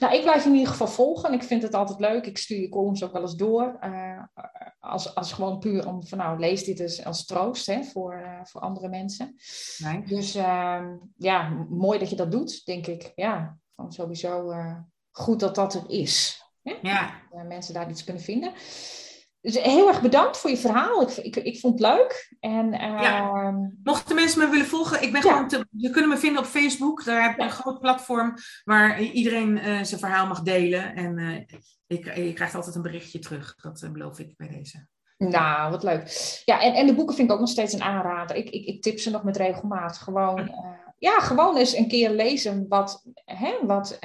Nou, ik blijf in ieder geval volgen. Ik vind het altijd leuk. Ik stuur je columns ook wel eens door. Uh, als, als gewoon puur om van nou, lees dit eens als troost hè, voor, voor andere mensen. Nee. Dus ehm, ja, mooi dat je dat doet, denk ik. Ja, gewoon sowieso goed dat dat er is. Ja. Dat mensen daar iets kunnen vinden. Dus heel erg bedankt voor je verhaal. Ik, ik, ik vond het leuk. En, uh, ja. Mochten mensen me willen volgen, ik ben ja. gewoon te, je kunnen me vinden op Facebook. Daar heb ik een groot platform waar iedereen uh, zijn verhaal mag delen. En uh, ik, je krijgt altijd een berichtje terug. Dat beloof ik bij deze. Nou, wat leuk. Ja, en, en de boeken vind ik ook nog steeds een aanrader. Ik, ik, ik tip ze nog met regelmaat. Gewoon ja, gewoon eens een keer lezen wat, hè, wat,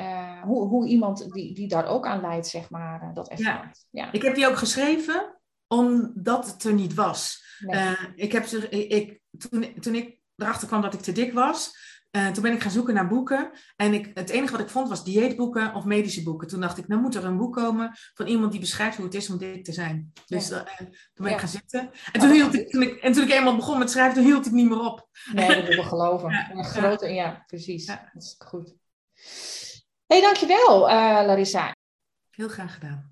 hoe, hoe iemand die, die daar ook aan leidt, zeg maar, uh, dat ervaart. Ja. ja. Ik heb die ook geschreven omdat het er niet was. Nee. Uh, ik heb ze, ik, toen, toen ik erachter kwam dat ik te dik was, uh, toen ben ik gaan zoeken naar boeken. En ik, het enige wat ik vond was dieetboeken of medische boeken. Toen dacht ik, nou moet er een boek komen van iemand die beschrijft hoe het is om dik te zijn. Dus ja. uh, toen ben ja. ik gaan zitten. En toen, hield ik, toen, ik, en toen ik eenmaal begon met schrijven, toen hield ik niet meer op. Nee, dat wil ik geloven. Ja, grote, ja precies. Dat is goed. Hey, dankjewel uh, Larissa. Heel graag gedaan.